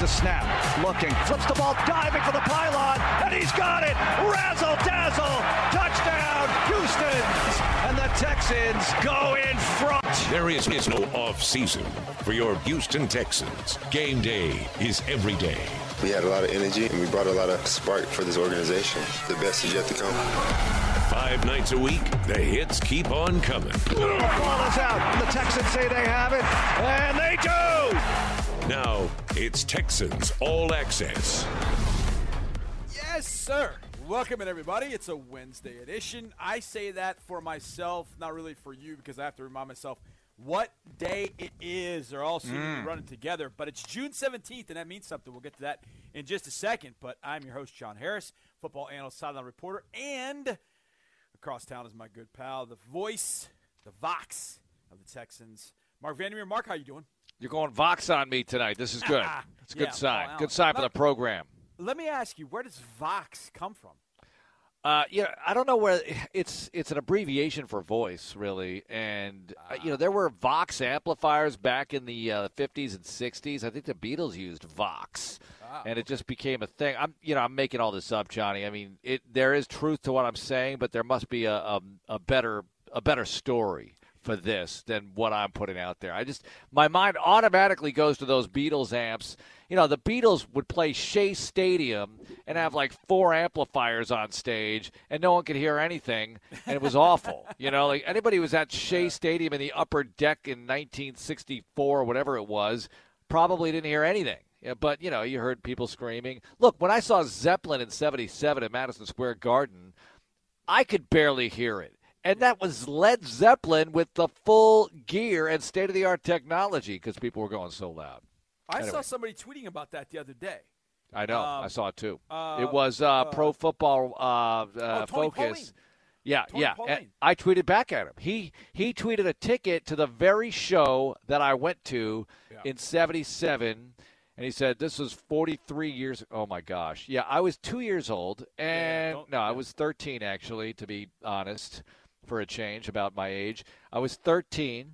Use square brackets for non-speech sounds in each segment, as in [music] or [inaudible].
the snap. Looking. Flips the ball. Diving for the pylon. And he's got it. Razzle dazzle. Touchdown. Houston. And the Texans go in front. There is, is no off season for your Houston Texans. Game day is every day. We had a lot of energy and we brought a lot of spark for this organization. The best is yet to come. Five nights a week, the hits keep on coming. The Ball is out. The Texans say they have it. And they do. Now it's Texans All Access. Yes, sir. Welcome in, everybody. It's a Wednesday edition. I say that for myself, not really for you, because I have to remind myself what day it is. They're all soon to be mm. running together, but it's June 17th, and that means something. We'll get to that in just a second. But I'm your host, John Harris, football analyst, sideline reporter, and across town is my good pal, the voice, the Vox of the Texans, Marc Vandermeer. Mark, how you doing? You're going Vox on me tonight. This is good. [laughs] It's a good Yeah, sign. Paul Good sign for the program. Let me ask you, where does Vox come from? Uh, yeah, I don't know where it's. It's an abbreviation for voice, really. And uh, you know, there were Vox amplifiers back in the uh, 50s and 60s. I think the Beatles used Vox, and it just became a thing. I'm, you know, I'm making all this up, Johnny. I mean, it. There is truth to what I'm saying, but there must be a a, a better a better story for this than what I'm putting out there. I just my mind automatically goes to those Beatles amps. You know, the Beatles would play Shea Stadium and have like four amplifiers on stage, and no one could hear anything, and it was awful. [laughs] You know, like anybody who was at Shea Stadium in the upper deck in 1964 or whatever it was probably didn't hear anything. Yeah, but you know, you heard people screaming. Look, when I saw Zeppelin in '77 at Madison Square Garden, I could barely hear it. And that was Led Zeppelin with the full gear and state of the art technology because people were going so loud. I saw somebody tweeting about that the other day. I know. Um, I saw it too. uh, it was uh, uh, Pro Football uh, uh, Oh, Focus. Pauline. Yeah, Tony yeah. I tweeted back at him. He he tweeted a ticket to the very show that I went to in '77, and he said this was 43 years. Oh my gosh, yeah, I was two years old, and don't- no, I was 13 actually, to be honest, for a change about my age. I was 13.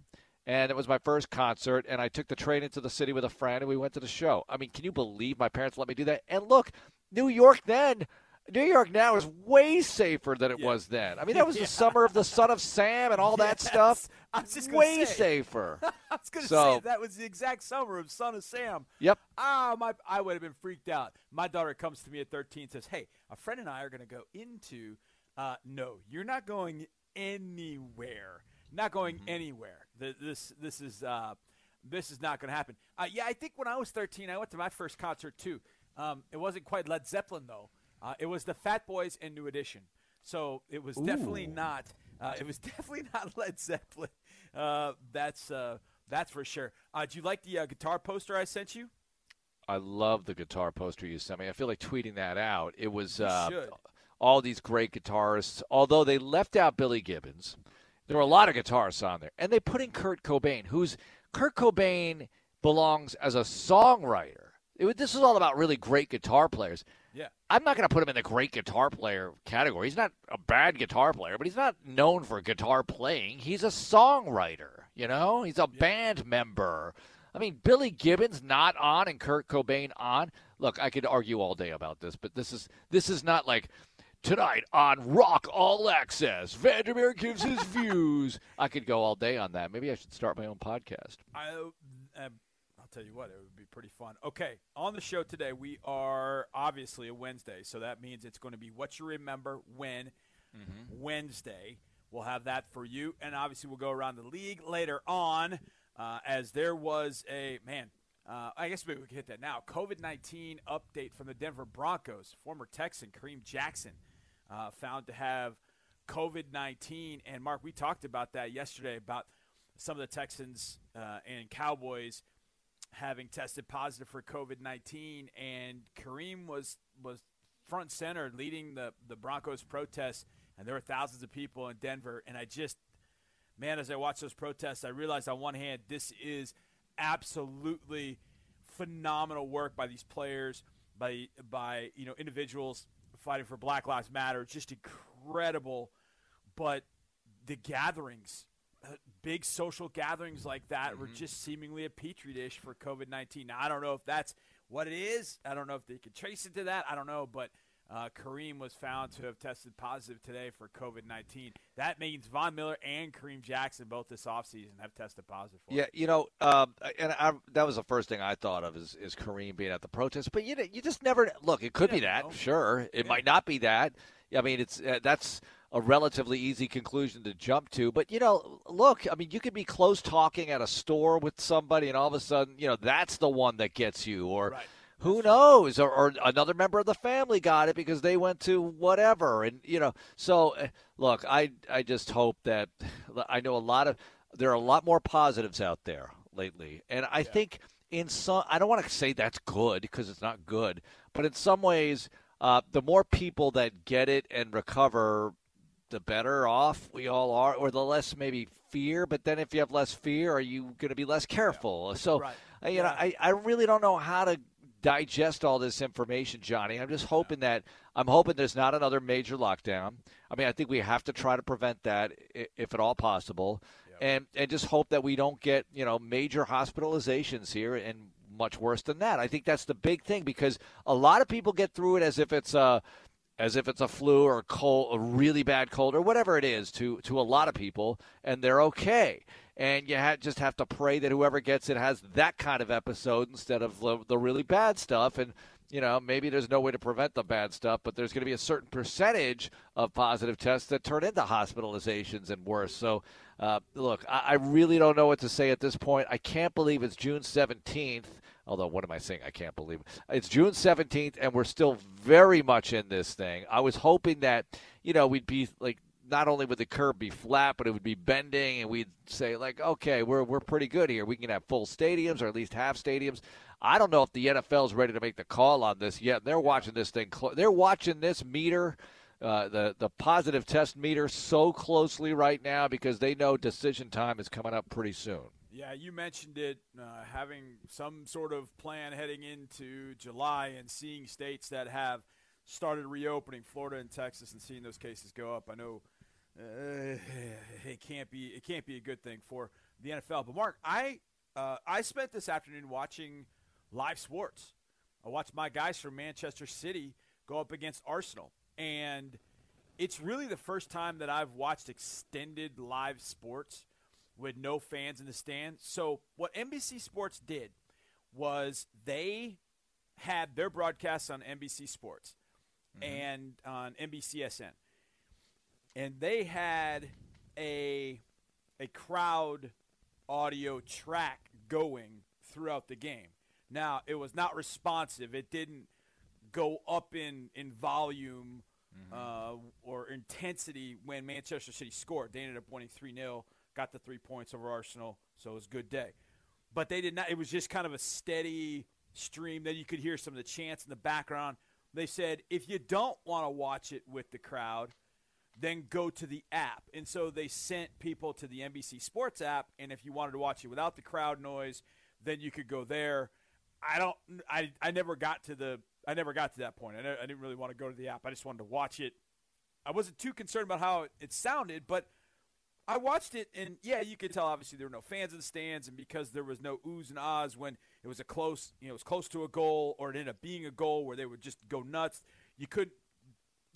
And it was my first concert, and I took the train into the city with a friend, and we went to the show. I mean, can you believe my parents let me do that? And look, New York then, New York now is way safer than it Yeah. was then. I mean, [laughs] that was Yeah. the summer of the Son of Sam and all that Yes. stuff. [laughs] I was just gonna way say. safer. [laughs] I was going to So- say that was the exact summer of Son of Sam. Yep. Ah, my I would have been freaked out. My daughter comes to me at 13 and says, "Hey, a friend and I are going to go into uh, no, you're not going anywhere. Not going Mm-hmm. anywhere. Th- This this is uh, this is not going to happen." Uh, yeah, I think when I was 13, I went to my first concert too. Um, it wasn't quite Led Zeppelin though. Uh, it was the Fat Boys and New Edition. So it was definitely not. Uh, it was [laughs] definitely not Led Zeppelin. Uh, that's uh, that's for sure. Uh, do you like the uh, guitar poster I sent you? I love the guitar poster you sent me. I feel like tweeting that out. It was uh. All these great guitarists, although they left out Billy Gibbons. There were a lot of guitarists on there, and they put in Kurt Cobain, who's Kurt Cobain belongs as a songwriter. It, this is all about really great guitar players. Yeah. I'm not going to put him in the great guitar player category. He's not a bad guitar player, but he's not known for guitar playing. He's a songwriter, you know? He's a band member. I mean, Billy Gibbons not on and Kurt Cobain on. Look, I could argue all day about this, but this is this is not like tonight on Rock All Access. Vandermeer gives his [laughs] views. I could go all day on that. Maybe I should start my own podcast. I, um, I'll tell you what, it would be pretty fun. Okay, on the show today, we are obviously a Wednesday, so that means it's going to be what you remember when Wednesday. We'll have that for you, and obviously we'll go around the league later on, uh, as there was a man. Uh, I guess maybe we can hit that now. COVID nineteen update from the Denver Broncos. Former Texan Kareem Jackson uh, found to have COVID nineteen, and Mark, we talked about that yesterday about some of the Texans uh, and Cowboys having tested positive for COVID nineteen, and Kareem was was front center leading the the Broncos protests, and there were thousands of people in Denver, and I just man, as I watch those protests, I realized on one hand this is absolutely phenomenal work by these players, by by you know individuals fighting for Black Lives Matter, It's just incredible. But the gatherings, uh, big social gatherings like that, were just seemingly a petri dish for COVID nineteen. Now I don't know if that's what it is. I don't know if they could trace it to that. I don't know, but uh, Kareem was found to have tested positive today for COVID 19. That means Von Miller and Kareem Jackson both this offseason have tested positive for Yeah, it. you know, um, and I, that was the first thing I thought of is, is Kareem being at the protest. But you know, you just never look. It could be that, know. sure. It Yeah. might not be that. I mean, it's uh, that's a relatively easy conclusion to jump to. But you know, look, I mean, you could be close talking at a store with somebody, and all of a sudden, you know, that's the one that gets you, or. Right. Who knows? Or, or another member of the family got it because they went to whatever, and you know. So, uh, look, I I just hope that [sighs] I know a lot of there are a lot more positives out there lately, and I think in some I don't want to say that's good because it's not good, but in some ways, uh, the more people that get it and recover, the better off we all are, or the less maybe fear. But then if you have less fear, are you going to be less careful? So, Right. you know, Yeah. I, I really don't know how to digest all this information, Johnny. I'm just hoping that I'm hoping there's not another major lockdown. I mean, I think we have to try to prevent that if at all possible, and and just hope that we don't get you know major hospitalizations here and much worse than that. I think that's the big thing because a lot of people get through it as if it's a as if it's a flu or a cold, a really bad cold or whatever it is to to a lot of people, and they're okay. And you ha- just have to pray that whoever gets it has that kind of episode instead of the, the really bad stuff. And you know, maybe there's no way to prevent the bad stuff, but there's going to be a certain percentage of positive tests that turn into hospitalizations and worse. So, uh, look, I, I really don't know what to say at this point. I can't believe it's June 17th. Although, what am I saying? I can't believe it. It's June 17th, and we're still very much in this thing. I was hoping that, you know, we'd be like, not only would the curve be flat, but it would be bending, and we'd say, like, okay, we're, we're pretty good here. We can have full stadiums or at least half stadiums. I don't know if the NFL is ready to make the call on this yet. They're watching this thing. Clo- they're watching this meter, uh, the the positive test meter, so closely right now because they know decision time is coming up pretty soon. Yeah, you mentioned it, uh, having some sort of plan heading into July and seeing states that have started reopening, Florida and Texas, and seeing those cases go up. I know uh, [sighs] it can't be it can't be a good thing for the NFL. But Mark, I uh, I spent this afternoon watching live sports. I watched my guys from Manchester City go up against Arsenal, and it's really the first time that I've watched extended live sports with no fans in the stands. So what NBC Sports did was they had their broadcasts on NBC Sports and on NBCSN, and they had a a crowd audio track going throughout the game. Now it was not responsive. It didn't go up in in volume uh, or intensity when Manchester City scored. They ended up winning three 0 got the three points over Arsenal, so it was a good day. But they did not. It was just kind of a steady stream. Then you could hear some of the chants in the background. They said if you don't want to watch it with the crowd, then go to the app. And so they sent people to the NBC Sports app, and if you wanted to watch it without the crowd noise, then you could go there. I don't. I I never got to the. I never got to that point. I, I didn't really want to go to the app. I just wanted to watch it. I wasn't too concerned about how it, it sounded, but I watched it, and yeah, you could tell. Obviously, there were no fans in the stands, and because there was no oohs and ahs when it was a close, you know, it was close to a goal, or it ended up being a goal where they would just go nuts. You could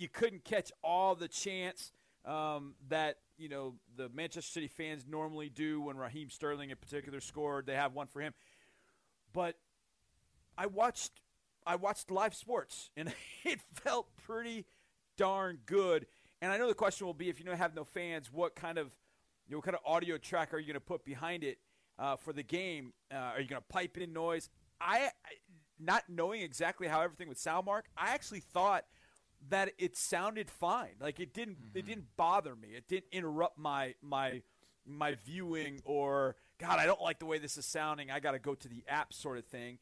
you couldn't catch all the chants um, that you know the Manchester City fans normally do when Raheem Sterling in particular scored. They have one for him, but I watched I watched live sports and [laughs] it felt pretty darn good. And I know the question will be if you don't have no fans, what kind of you know, what kind of audio track are you going to put behind it uh, for the game? Uh, are you going to pipe in noise? I, I not knowing exactly how everything would sound, Mark. I actually thought that it sounded fine. Like it didn't it mm-hmm. didn't bother me. It didn't interrupt my my my viewing or God, I don't like the way this is sounding. I got to go to the app sort of thing.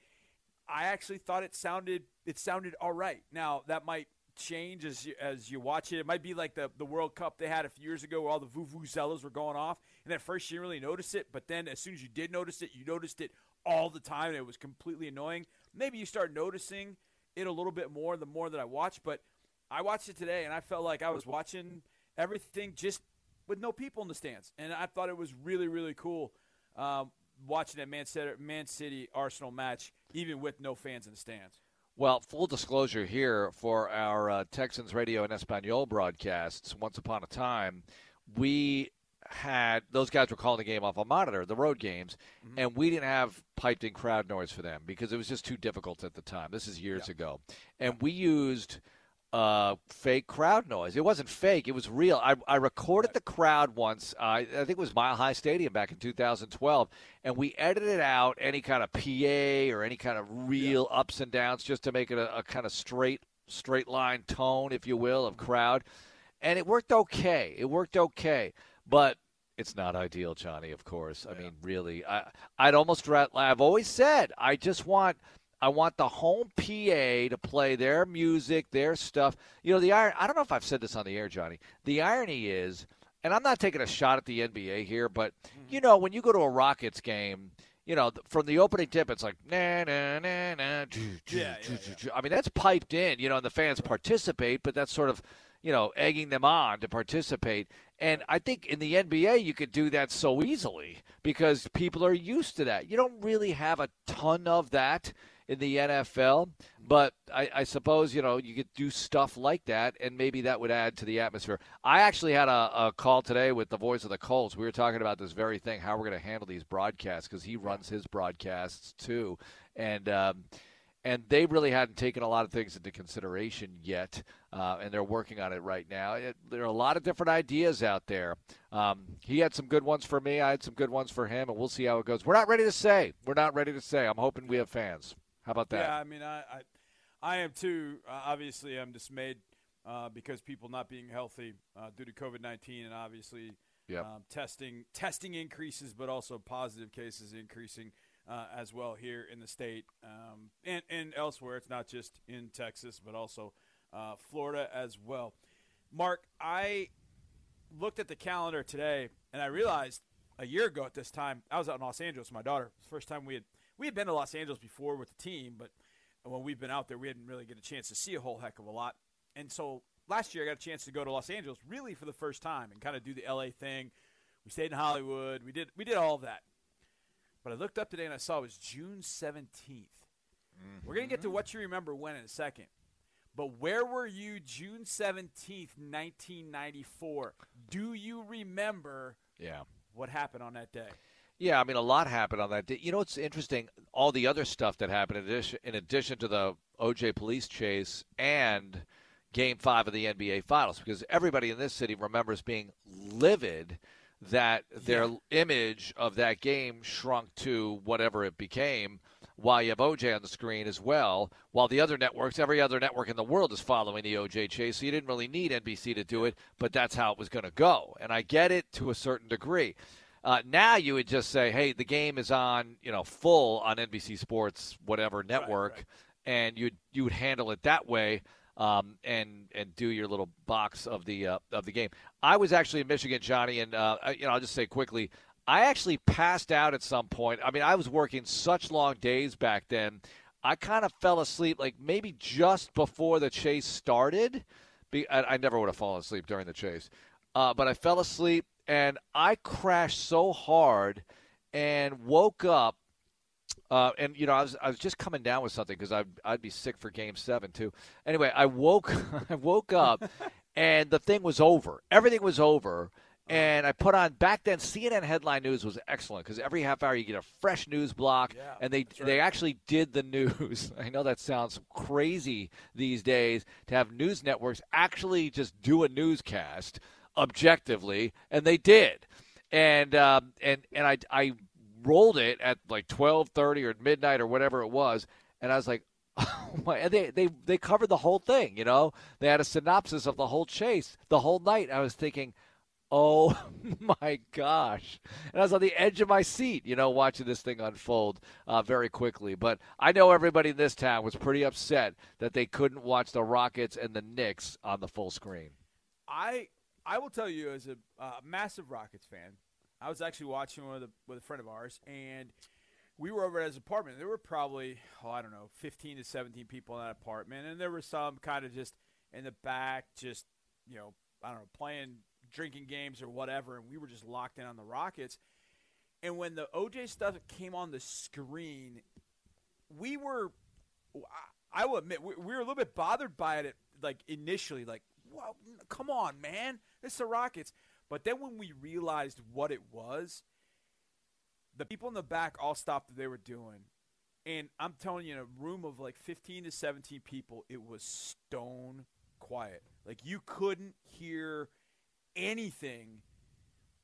I actually thought it sounded it sounded all right. Now that might change as you, as you watch it. It might be like the the World Cup they had a few years ago where all the vuvuzelas were going off, and at first you didn't really notice it, but then as soon as you did notice it, you noticed it all the time, and it was completely annoying. Maybe you start noticing it a little bit more the more that I watch, but I watched it today, and I felt like I was watching everything just with no people in the stands, and I thought it was really really cool. Um, watching that Man City, Man City Arsenal match even with no fans in the stands. Well, full disclosure here for our uh, Texans radio and Espanol broadcasts. Once upon a time, we had those guys were calling the game off a monitor, the road games, mm-hmm. and we didn't have piped in crowd noise for them because it was just too difficult at the time. This is years yeah. ago, and we used uh, fake crowd noise. It wasn't fake; it was real. I, I recorded the crowd once. Uh, I think it was Mile High Stadium back in 2012, and we edited out any kind of PA or any kind of real yeah. ups and downs just to make it a, a kind of straight straight line tone, if you will, of crowd. And it worked okay. It worked okay, but it's not ideal, Johnny. Of course. I mean, really, I I'd almost. I've always said I just want I want the home PA to play their music, their stuff. You know, the iron. I don't know if I've said this on the air, Johnny. The irony is, and I'm not taking a shot at the NBA here, but mm-hmm. you know, when you go to a Rockets game, you know, from the opening tip, it's like na na na na. Yeah, yeah, I mean, that's piped in. You know, and the fans participate, but that's sort of you know, egging them on to participate. And I think in the NBA, you could do that so easily because people are used to that. You don't really have a ton of that in the NFL. But I, I, suppose you know you could do stuff like that, and maybe that would add to the atmosphere. I actually had a, a call today with the voice of the Colts. We were talking about this very thing, how we're going to handle these broadcasts, because he runs his broadcasts too, and. Um, and they really hadn't taken a lot of things into consideration yet, uh, and they're working on it right now. It, there are a lot of different ideas out there. Um, he had some good ones for me. I had some good ones for him, and we'll see how it goes. We're not ready to say. We're not ready to say. I'm hoping we have fans. How about that? Yeah, I mean, I, I, I am too. Uh, obviously, I'm dismayed uh, because people not being healthy uh, due to COVID nineteen, and obviously yep. um, testing testing increases, but also positive cases increasing uh, as well here in the state um, and and elsewhere. It's not just in Texas, but also uh, Florida as well. Mark, I looked at the calendar today, and I realized a year ago at this time I was out in Los Angeles with my daughter. First time we had we had been to Los Angeles before with the team, but when we've been out there, we didn't really get a chance to see a whole heck of a lot. And so last year, I got a chance to go to Los Angeles really for the first time and kind of do the LA thing. We stayed in Hollywood. We did we did all of that. But I looked up today and I saw it was June 17th. Mm-hmm. We're going to get to what you remember when in a second. But where were you June 17th, 1994? Do you remember yeah. what happened on that day? Yeah, I mean, a lot happened on that day. You know, it's interesting. All the other stuff that happened in addition, in addition to the OJ police chase and Game Five of the NBA Finals, because everybody in this city remembers being livid that their yeah. image of that game shrunk to whatever it became. While you have OJ on the screen as well, while the other networks, every other network in the world is following the OJ chase, so you didn't really need NBC to do it, but that's how it was going to go. And I get it to a certain degree. Uh, now you would just say, "Hey, the game is on, you know, full on NBC Sports, whatever network," right, right. and you you would handle it that way, um, and and do your little box of the uh, of the game. I was actually in Michigan, Johnny, and uh, you know, I'll just say quickly, I actually passed out at some point. I mean, I was working such long days back then. I kind of fell asleep, like maybe just before the chase started. I, I never would have fallen asleep during the chase, uh, but I fell asleep and I crashed so hard and woke up. Uh, and you know, I was I was just coming down with something because I'd I'd be sick for Game Seven too. Anyway, I woke [laughs] I woke up, [laughs] and the thing was over. Everything was over. And I put on back then. CNN headline news was excellent because every half hour you get a fresh news block, yeah, and they right. they actually did the news. [laughs] I know that sounds crazy these days to have news networks actually just do a newscast objectively, and they did. And um, and and I I rolled it at like twelve thirty or midnight or whatever it was, and I was like, [laughs] oh my! And they they they covered the whole thing. You know, they had a synopsis of the whole chase the whole night. I was thinking. Oh [laughs] my gosh. And I was on the edge of my seat, you know, watching this thing unfold uh, very quickly. But I know everybody in this town was pretty upset that they couldn't watch the Rockets and the Knicks on the full screen. I I will tell you, as a uh, massive Rockets fan, I was actually watching with a with a friend of ours, and we were over at his apartment. There were probably, oh, I don't know, 15 to 17 people in that apartment, and there were some kind of just in the back, just you know, I don't know, playing drinking games or whatever, and we were just locked in on the Rockets. And when the OJ stuff came on the screen, we were, I will admit, we, we were a little bit bothered by it, like initially, like, come on, man, it's the Rockets. But then when we realized what it was, the people in the back all stopped what they were doing. And I'm telling you, in a room of like 15 to 17 people, it was stone quiet. Like you couldn't hear anything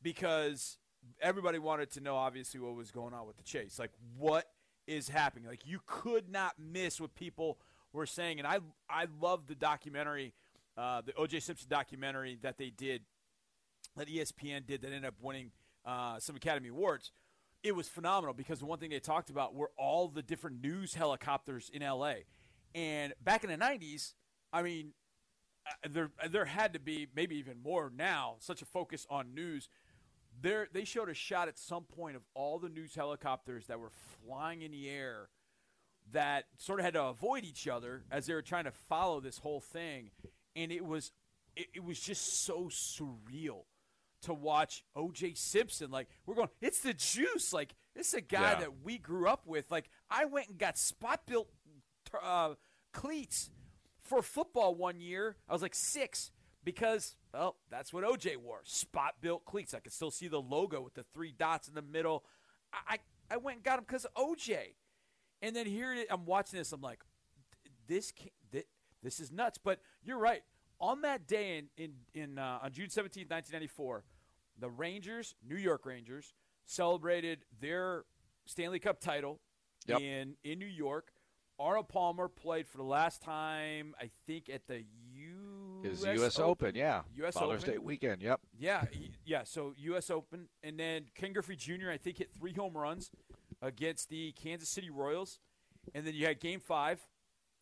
because everybody wanted to know, obviously, what was going on with the chase. Like, what is happening? Like, you could not miss what people were saying. And I, I love the documentary, uh, the O.J. Simpson documentary that they did, that ESPN did, that ended up winning uh, some Academy Awards. It was phenomenal because the one thing they talked about were all the different news helicopters in L.A. And back in the 90s, I mean, uh, there there had to be maybe even more now such a focus on news there they showed a shot at some point of all the news helicopters that were flying in the air that sort of had to avoid each other as they were trying to follow this whole thing and it was it, it was just so surreal to watch OJ Simpson like we're going it's the juice like this is a guy Yeah. that we grew up with like I went and got Spot-Bilt uh, cleats for football one year. I was like six because, well, that's what OJ wore Spot-Bilt cleats. I could still see the logo with the three dots in the middle. I, I, I went and got them because of OJ. And then here it- I'm watching this. I'm like, this can't, this, is nuts. But you're right. On that day in, in, in uh, on June 17, 1994, the Rangers, New York Rangers, celebrated their Stanley Cup title Yep. in in New York. Arnold Palmer played for the last time, I think, at the U. Is U.S. Open, yeah. US Father's Open. Day weekend, yep. Yeah, yeah. So U.S. Open, and then Ken Griffey Jr. I think hit three home runs against the Kansas City Royals, and then you had Game Five.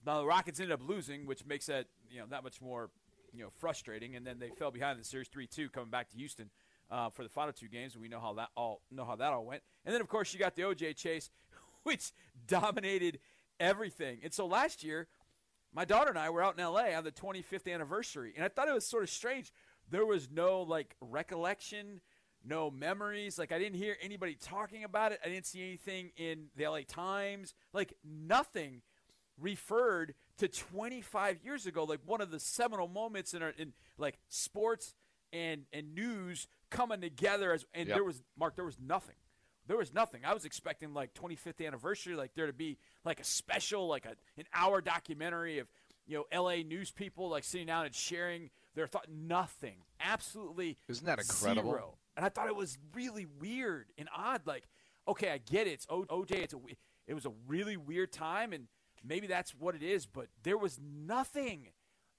Now the Rockets ended up losing, which makes that you know that much more you know frustrating. And then they fell behind in the series three two, coming back to Houston uh, for the final two games. And we know how that all know how that all went. And then of course you got the OJ chase, [laughs] which dominated everything. And so last year, my daughter and I were out in LA on the 25th anniversary, and I thought it was sort of strange. There was no like recollection, no memories. Like I didn't hear anybody talking about it. I didn't see anything in the LA Times. Like nothing referred to 25 years ago, like one of the seminal moments in our in like sports and and news coming together. As and Yep. there was Mark, there was nothing. There was nothing. I was expecting like 25th anniversary, like there to be like a special, like a an hour documentary of you know L.A. news people like sitting down and sharing their thought. Nothing. Absolutely. Isn't that incredible? Zero. And I thought it was really weird and odd. Like, okay, I get it. It's o- OJ. It's a. It was a really weird time, and maybe that's what it is. But there was nothing.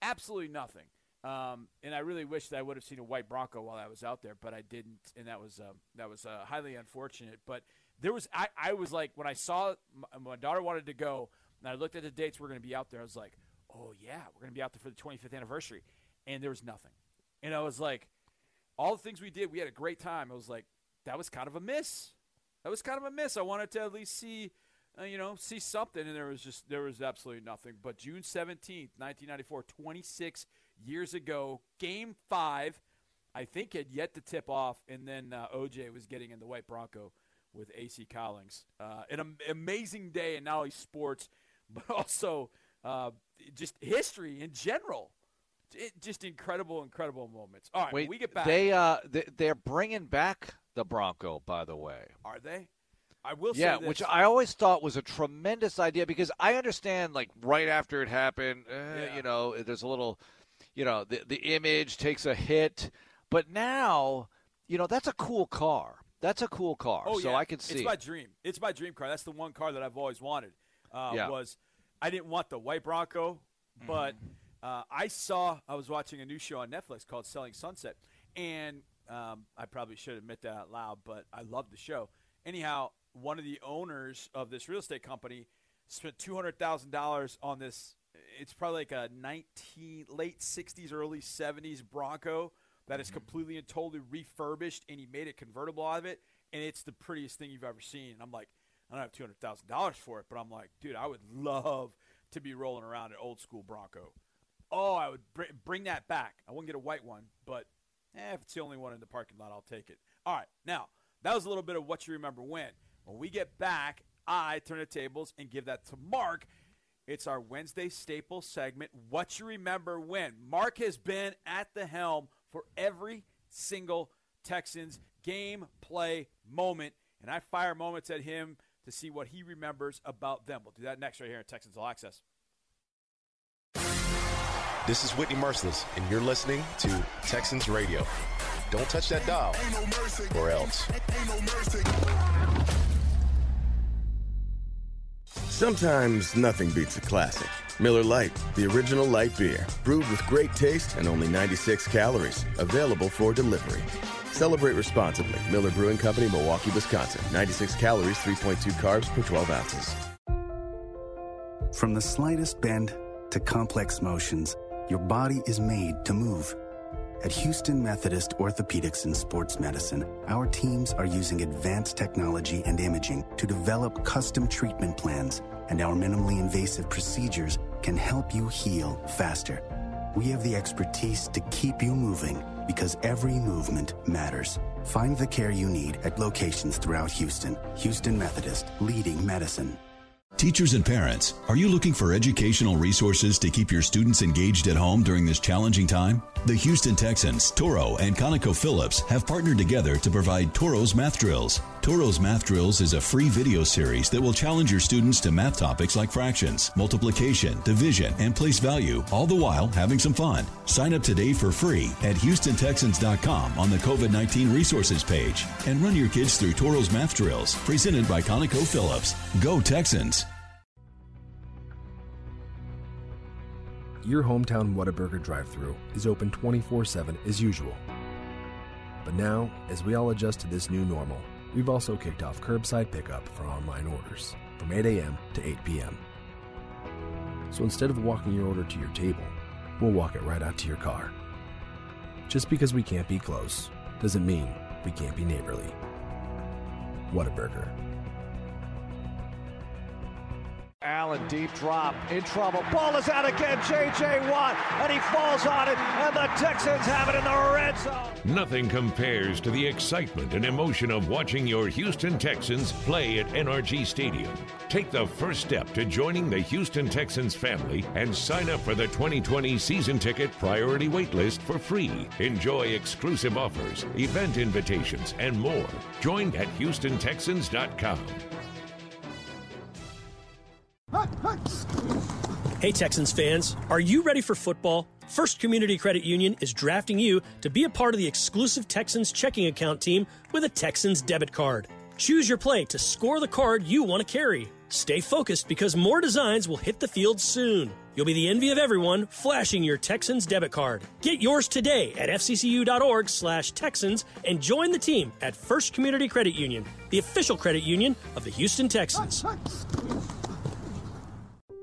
Absolutely nothing. Um, and I really wish that I would have seen a white Bronco while I was out there, but I didn't, and that was um, that was uh, highly unfortunate. But there was, I, I was like, when I saw my, my daughter wanted to go, and I looked at the dates we're going to be out there, I was like, oh yeah, we're going to be out there for the 25th anniversary, and there was nothing, and I was like, all the things we did, we had a great time. I was like, that was kind of a miss. That was kind of a miss. I wanted to at least see, uh, you know, see something, and there was just there was absolutely nothing. But June seventeenth, nineteen ninety four, twenty six years ago, Game Five, I think had yet to tip off, and then uh, OJ was getting in the white Bronco with AC Cowlings. Uh, an am- amazing day in not only sports, [laughs] but also uh, just history in general. It, just incredible, incredible moments. All right, Wait, we get back. They uh, they, they're bringing back the Bronco, by the way. Are they? I will Yeah, which I always thought was a tremendous idea because I understand, like right after it happened, eh, Yeah. you know, there's a little, you know, the the image takes a hit, but now, you know, that's a cool car. That's a cool car. oh so yeah, I can see. It's my dream. It's my dream car. That's the one car that I've always wanted. Uh, Yeah. Was I didn't want the white Bronco, but Mm-hmm. uh, I saw I was watching a new show on Netflix called Selling Sunset, and um, I probably should admit that out loud, but I love the show. Anyhow, one of the owners of this real estate company spent two hundred thousand dollars on this. It's probably like a nineteen late sixties, early seventies Bronco that is completely and totally refurbished, and he made a convertible out of it, and it's the prettiest thing you've ever seen. And I'm like, I don't have two hundred thousand dollars for it, but I'm like, dude, I would love to be rolling around an old school Bronco. Oh, I would br- bring that back. I wouldn't get a white one, but eh, if it's the only one in the parking lot, I'll take it. All right, now that was a little bit of what you remember when. When we get back, I turn the tables and give that to Mark. It's our Wednesday staple segment, What You Remember When. Mark has been at the helm for every single Texans game, play, moment, and I fire moments at him to see what he remembers about them. We'll do that next right here in Texans All Access. This is Whitney Mercilus, and you're listening to Texans Radio. Don't touch that dial, or else. Sometimes nothing beats a classic. Miller Lite, the original light beer, brewed with great taste and only 96 calories, available for delivery. Celebrate responsibly. Miller Brewing Company, Milwaukee, Wisconsin. 96 calories, 3.2 carbs per 12 ounces. From the slightest bend to complex motions, your body is made to move. At Houston Methodist Orthopedics and Sports Medicine, our teams are using advanced technology and imaging to develop custom treatment plans, and our minimally invasive procedures can help you heal faster. We have the expertise to keep you moving because every movement matters. Find the care you need at locations throughout Houston. Houston Methodist, leading medicine. Teachers and parents, are you looking for educational resources to keep your students engaged at home during this challenging time? The Houston Texans, Toro, and ConocoPhillips have partnered together to provide Toro's Math Drills. Toro's Math Drills is a free video series that will challenge your students to math topics like fractions, multiplication, division, and place value, all the while having some fun. Sign up today for free at HoustonTexans.com on the COVID 19 resources page and run your kids through Toro's Math Drills, presented by ConocoPhillips. Go Texans! Your hometown Whataburger drive thru is open 24 7 as usual. But now, as we all adjust to this new normal, we've also kicked off curbside pickup for online orders from 8 a.m. to 8 p.m. So instead of walking your order to your table, we'll walk it right out to your car. Just because we can't be close doesn't mean we can't be neighborly. Whataburger. Allen deep drop in trouble. Ball is out again. J.J. Watt, and he falls on it, and the Texans have it in the red zone. Nothing compares to the excitement and emotion of watching your Houston Texans play at NRG Stadium. Take the first step to joining the Houston Texans family and sign up for the 2020 season ticket priority waitlist for free. Enjoy exclusive offers, event invitations, and more. Join at HoustonTexans.com. Hey, Texans fans, are you ready for football? First Community Credit Union is drafting you to be a part of the exclusive Texans checking account team with a Texans debit card. Choose your play to score the card you want to carry. Stay focused because more designs will hit the field soon. You'll be the envy of everyone flashing your Texans debit card. Get yours today at fccu.org slash Texans and join the team at First Community Credit Union, the official credit union of the Houston Texans.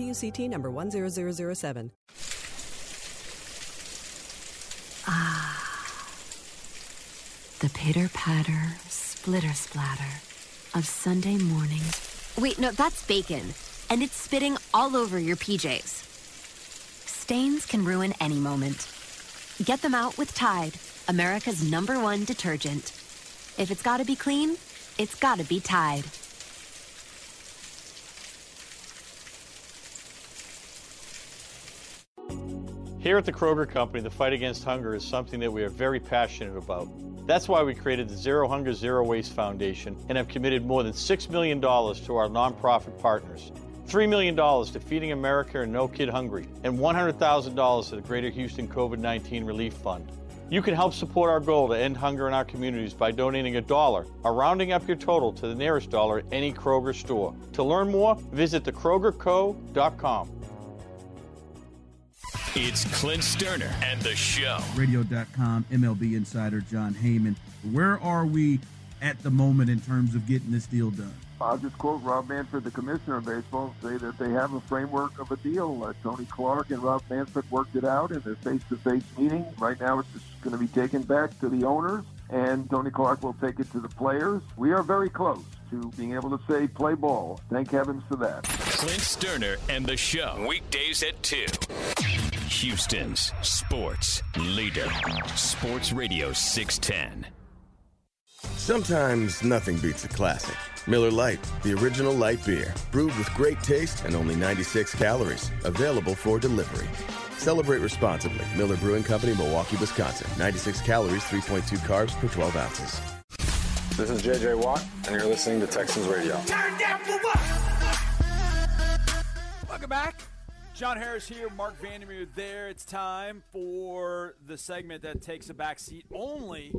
PUCT number 10007. Ah. The pitter patter, splitter splatter of Sunday mornings. Wait, no, that's bacon. And it's spitting all over your PJs. Stains can ruin any moment. Get them out with Tide, America's number one detergent. If it's gotta be clean, it's gotta be Tide. Here at the Kroger Company, the fight against hunger is something that we are very passionate about. That's why we created the Zero Hunger Zero Waste Foundation and have committed more than $6 million to our nonprofit partners. $3 million to Feeding America and No Kid Hungry, and $100,000 to the Greater Houston COVID 19 Relief Fund. You can help support our goal to end hunger in our communities by donating a dollar or rounding up your total to the nearest dollar at any Kroger store. To learn more, visit thekrogerco.com. It's Clint Stoerner and the show. Radio.com, MLB insider Jon Heyman. Where are we at the moment in terms of getting this deal done? I'll just quote Rob Manfred, the commissioner of baseball, say that they have a framework of a deal. Uh, Tony Clark and Rob Manfred worked it out in their face-to-face meeting. Right now, it's just going to be taken back to the owners, and Tony Clark will take it to the players. We are very close to being able to say play ball. Thank heavens for that. Clint Stoerner and the show. Weekdays at 2. Houston's sports leader. Sports Radio 610. Sometimes nothing beats a classic. Miller Lite, the original light beer, brewed with great taste and only 96 calories. Available for delivery. Celebrate responsibly. Miller Brewing Company, Milwaukee, Wisconsin. 96 calories, 3.2 carbs per 12 ounces. This is JJ Watt, and you're listening to Texans Radio. Turn down for what? Welcome back. John Harris here, Marc Vandermeer there. It's time for the segment that takes a back seat only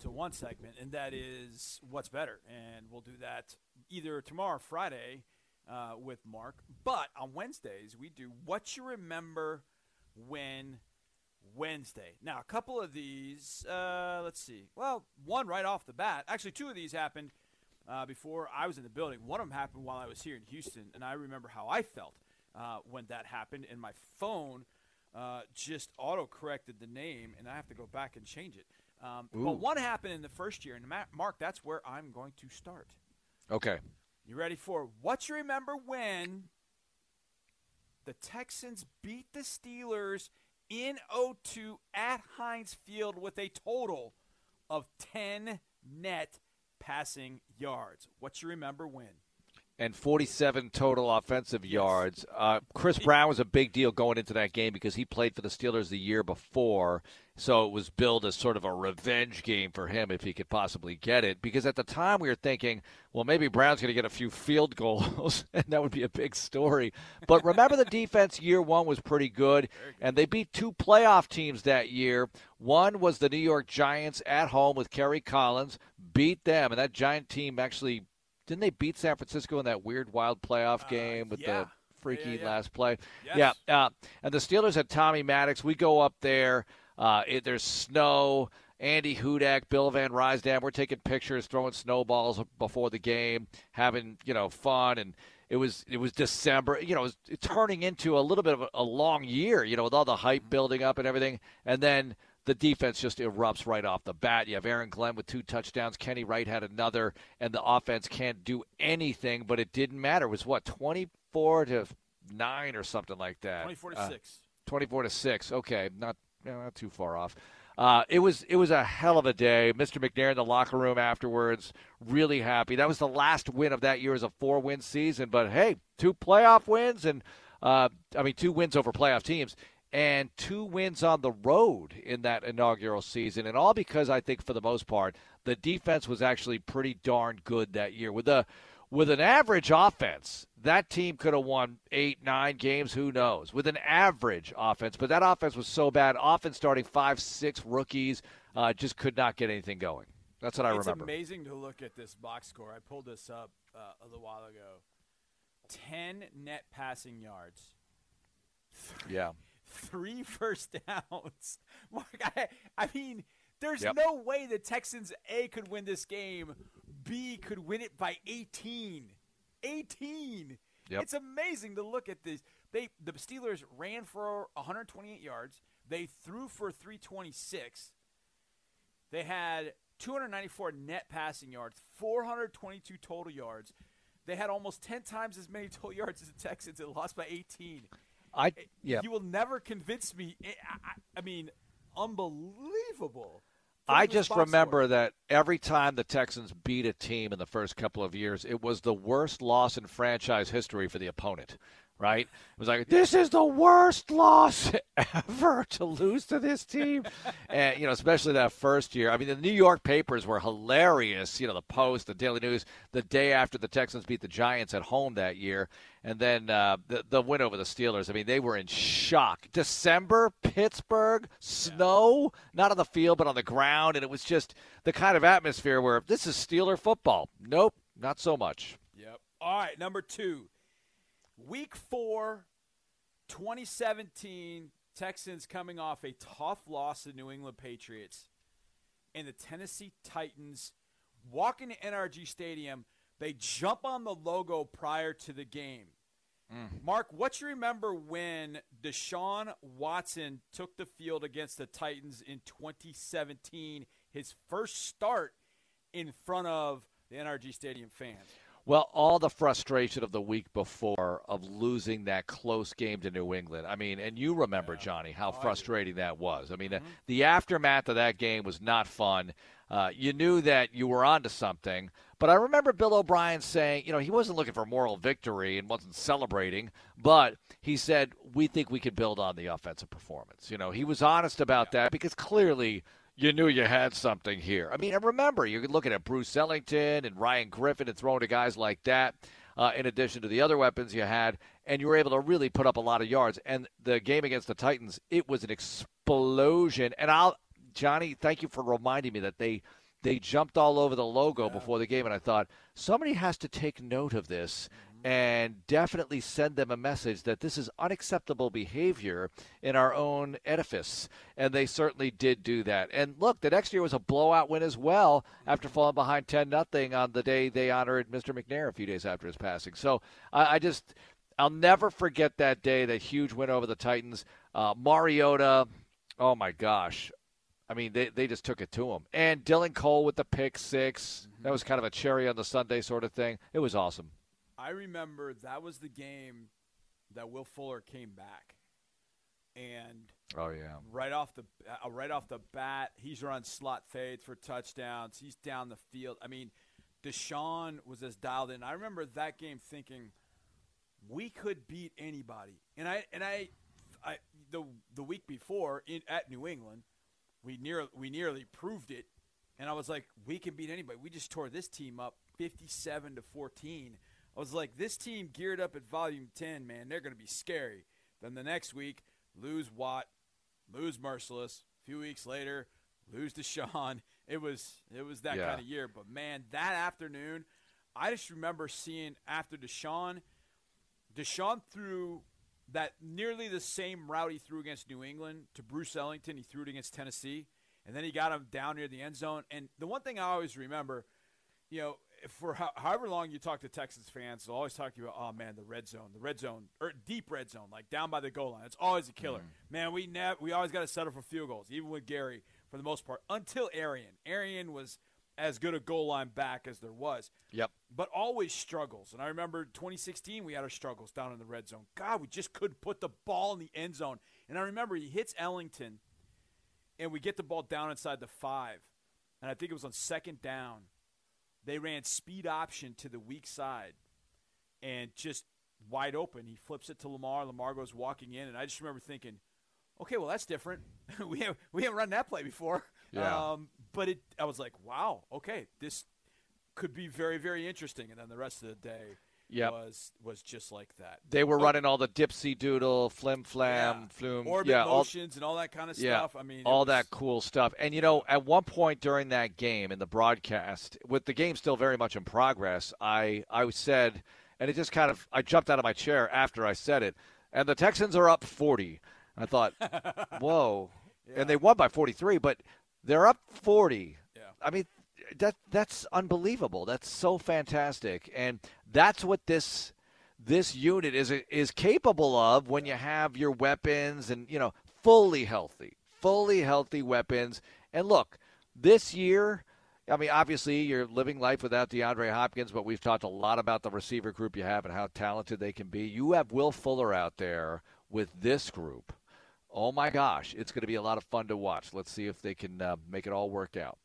to one segment, and that is what's better. And we'll do that either tomorrow or Friday uh, with Mark. But on Wednesdays, we do what you remember when Wednesday. Now, a couple of these, uh, let's see. Well, one right off the bat. Actually, two of these happened uh, before I was in the building. One of them happened while I was here in Houston, and I remember how I felt uh, when that happened. And my phone uh, just auto corrected the name, and I have to go back and change it. Um, but one happened in the first year, and Ma- Mark, that's where I'm going to start. Okay. You ready for what you remember when the Texans beat the Steelers in 02 at Heinz Field with a total of 10 net passing yards? What you remember when? And 47 total offensive yards. Uh, Chris Brown was a big deal going into that game because he played for the Steelers the year before. So it was billed as sort of a revenge game for him if he could possibly get it. Because at the time we were thinking, well, maybe Brown's going to get a few field [laughs] goals, and that would be a big story. But remember, the defense year one was pretty good, and they beat two playoff teams that year. One was the New York Giants at home with Kerry Collins, beat them, and that Giant team actually didn't they beat San Francisco in that weird wild playoff game with yeah. the freaky Yeah, yeah, yeah. last play? Yes. Yeah, uh, and the Steelers had Tommy Maddox. We go up there. Uh, it, there's snow. Andy Hudak, Bill Van Rysdam. We're taking pictures, throwing snowballs before the game, having you know fun, and it was it was December. You know, it was turning into a little bit of a, a long year. You know, with all the hype building up and everything, and then the defense just erupts right off the bat. You have Aaron Glenn with two touchdowns. Kenny Wright had another, and the offense can't do anything. But it didn't matter. It was what twenty four to nine or something like that. 24 to Uh, 6. 24 to 6. Okay, not you know, not too far off. Uh, it was it was a hell of a day. Mr. McNair in the locker room afterwards, really happy. That was the last win of that year as a four win season. But hey, two playoff wins and uh, I mean two wins over playoff teams and two wins on the road in that inaugural season, and all because I think for the most part the defense was actually pretty darn good that year with the with an average offense, that team could have won eight, nine games. Who knows? With an average offense, but that offense was so bad. Often starting five, six rookies uh, just could not get anything going. That's what I it's remember. It's amazing to look at this box score. I pulled this up uh, a little while ago. 10 net passing yards. Yeah. Three [laughs] first downs. [laughs] Mark, I, I mean, there's Yep. no way the Texans A could win this game, B could win it by 18. 18. Yep. It's amazing to look at this. They the Steelers ran for 128 yards. They threw for 326. They had 294 net passing yards, 422 total yards. They had almost 10 times as many [laughs] total yards as the Texans and lost by 18. I eh, yeah. You will never convince me. Eh, I, I, I mean, unbelievable. I just remember that every time the Texans beat a team in the first couple of years, it was the worst loss in franchise history for the opponent. Right? It was like this is the worst loss [laughs] ever to lose to this team, [laughs] and you know, especially that first year. I mean, the New York papers were hilarious. You know, the Post, the Daily News, the day after the Texans beat the Giants at home that year, and then uh, the the win over the Steelers. I mean, they were in shock. December, Pittsburgh, snow, not on the field but on the ground, and it was just the kind of atmosphere where this is Steeler football. Nope, not so much. Yep. All right, number two. Week four, 2017, Texans coming off a tough loss to New England Patriots. And the Tennessee Titans walk into NRG Stadium. They jump on the logo prior to the game. Mm. Mark, what you remember when Deshaun Watson took the field against the Titans in 2017, his first start in front of the NRG Stadium fans? Well, all the frustration of the week before of losing that close game to New England. I mean, and you remember, Johnny, how frustrating that was. I mean, Mm-hmm. the, the aftermath of that game was not fun. Uh, you knew that you were onto something. But I remember Bill O'Brien saying, you know, he wasn't looking for moral victory and wasn't celebrating, but he said, we think we can build on the offensive performance. You know, he was honest about that because clearly you knew you had something here. I mean, and remember, you're looking at Bruce Ellington and Ryan Griffin and throwing to guys like that, uh, in addition to the other weapons you had, and you were able to really put up a lot of yards. And the game against the Titans, it was an explosion. And I'll, Johnny, thank you for reminding me that they they jumped all over the logo before the game, and I thought somebody has to take note of this and definitely send them a message that this is unacceptable behavior in our own edifice. And they certainly did do that. And look, the next year was a blowout win as well after falling behind 10 nothing on the day they honored Mr. McNair a few days after his passing. So I, I just, I'll never forget that day, that huge win over the Titans. Uh, Mariota, oh my gosh. I mean, they, they just took it to him. And Dylan Cole with the pick 6 That was kind of a cherry on the Sunday sort of thing. It was awesome. I remember that was the game that Will Fuller came back, and Oh yeah. right off the uh, right off the bat, he's run slot fades for touchdowns. He's down the field. I mean, Deshaun was as dialed in. I remember that game thinking we could beat anybody, and I and I, I the the week before in, at New England, we near we nearly proved it, and I was like, we can beat anybody. We just tore this team up, fifty-seven to fourteen. I was like, this team geared up at Volume Ten, man, they're going to be scary. Then the next week, lose Watt, lose Mercilus. A few weeks later, lose Deshaun. [laughs] It was it was that Yeah. kind of year. But man, that afternoon, I just remember seeing after Deshaun, Deshaun threw that nearly the same route he threw against New England to Bruce Ellington. He threw it against Tennessee, and then he got him down near the end zone. And the one thing I always remember, you know, for ho- however long you talk to Texans fans, they'll always talk to you about, oh man, the red zone, the red zone, or deep red zone, like down by the goal line. It's always a killer. Mm. Man, we nev- we always got to settle for field goals, even with Gary for the most part, until Arian. Arian was as good a goal line back as there was Yep. but always struggles. And I remember 2016, we had our struggles down in the red zone. God, we just couldn't put the ball in the end zone. And I remember he hits Ellington, and we get the ball down inside the five. And I think it was on second down. They ran speed option to the weak side and just wide open. He flips it to Lamar. Lamar goes walking in. And I just remember thinking, okay, well, that's different. [laughs] we, have, we haven't run that play before. Yeah. Um, but it, I was like, wow, okay, this could be very, very interesting. And then the rest of the day Yep. was was just like that. They were Oh, running all the dipsy doodle, flim flam, flume, orbit yeah, all, motions and all that kind of yeah, stuff. I mean, all was- that cool stuff. And you know, at one point during that game in the broadcast, with the game still very much in progress, I I said, and it just kind of I jumped out of my chair after I said it, and the Texans are up forty. I thought, [laughs] whoa, and they won by forty three, but they're up forty. Yeah. I mean, that that's unbelievable. That's so fantastic, and that's what this this unit is is capable of when you have your weapons and you know fully healthy, fully healthy weapons. And look, this year. I mean, obviously, you're living life without DeAndre Hopkins, but we've talked a lot about the receiver group you have and how talented they can be. You have Will Fuller out there with this group. Oh my gosh, it's going to be a lot of fun to watch. Let's see if they can uh, make it all work out.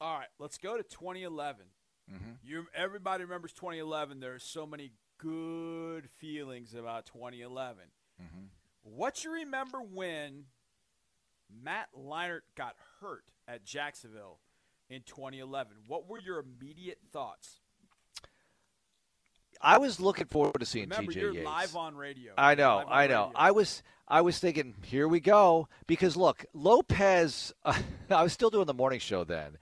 All right, let's go to 2011. Mm-hmm. You everybody remembers 2011. There's so many good feelings about 2011. Mm-hmm. What you remember when Matt Leinart got hurt at Jacksonville in 2011? What were your immediate thoughts? I was looking forward to seeing Remember, TJ you're Yates. live on radio. I know, I know. radio. I was, I was thinking, here we go, because look, Lopez. [laughs] I was still doing the morning show then.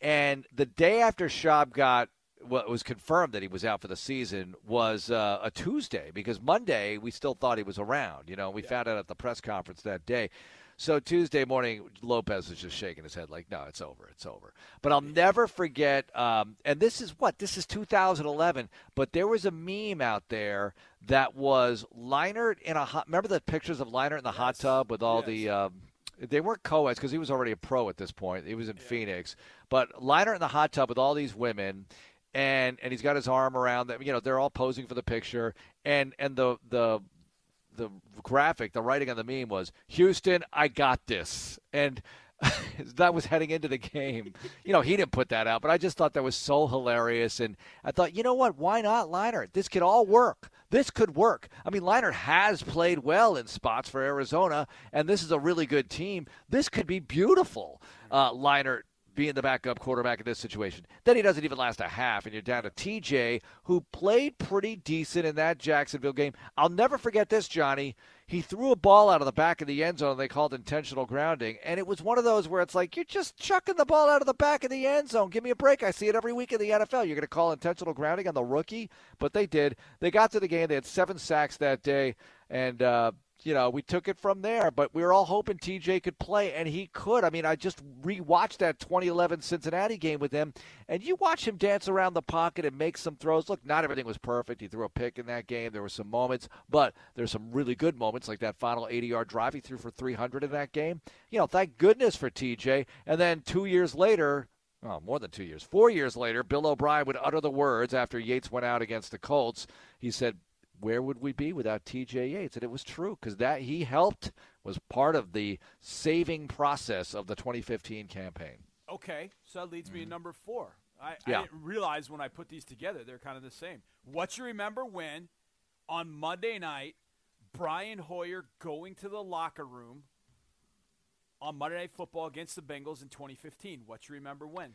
And the day after Schaub got what was confirmed that he was out for the season was uh, a Tuesday, because Monday we still thought he was around. You know, we found out at the press conference that day. So Tuesday morning, Lopez was just shaking his head like, "No, it's over, it's over." But I'll never forget. Um, and this is what this is 2011. But there was a meme out there that was Leinart in a hot. Remember the pictures of Leinart in the yes. hot tub with all yes. the. Um, they weren't co-eds because he was already a pro at this point. He was in yeah. Phoenix, but Leinart in the hot tub with all these women, and and he's got his arm around them. You know, they're all posing for the picture, and and the the the graphic, the writing on the meme was Houston, I got this, and [laughs] that was heading into the game. You know, he didn't put that out, but I just thought that was so hilarious, and I thought, you know what? Why not Leinart? This could all work. This could work. I mean, Leinart has played well in spots for Arizona, and this is a really good team. This could be beautiful. Uh, Leinart being the backup quarterback in this situation. Then he doesn't even last a half, and you're down to TJ, who played pretty decent in that Jacksonville game. I'll never forget this, Johnny. He threw a ball out of the back of the end zone, and they called intentional grounding, and it was one of those where it's like, you're just chucking the ball out of the back of the end zone. Give me a break. I see it every week in the NFL. You're going to call intentional grounding on the rookie? But they did. They got to the game. They had seven sacks that day, and uh, you know, we took it from there. But we were all hoping TJ could play, and he could. I mean, I just rewatched that 2011 Cincinnati game with him, and you watch him dance around the pocket and make some throws. Look, not everything was perfect. He threw a pick in that game. There were some moments, but there's some really good moments, like that final 80-yard drive he threw for 300 in that game. You know, thank goodness for TJ. And then two years later, oh, more than two years, four years later, Bill O'Brien would utter the words after Yates went out against the Colts. He said, where would we be without TJ Yates? And it was true because that he helped was part of the saving process of the 2015 campaign. Okay, so that leads me to mm-hmm. number four. I, yeah. I didn't realize when I put these together they're kind of the same. What you remember when on Monday night Brian Hoyer going to the locker room on Monday Night Football against the Bengals in 2015? What you remember when?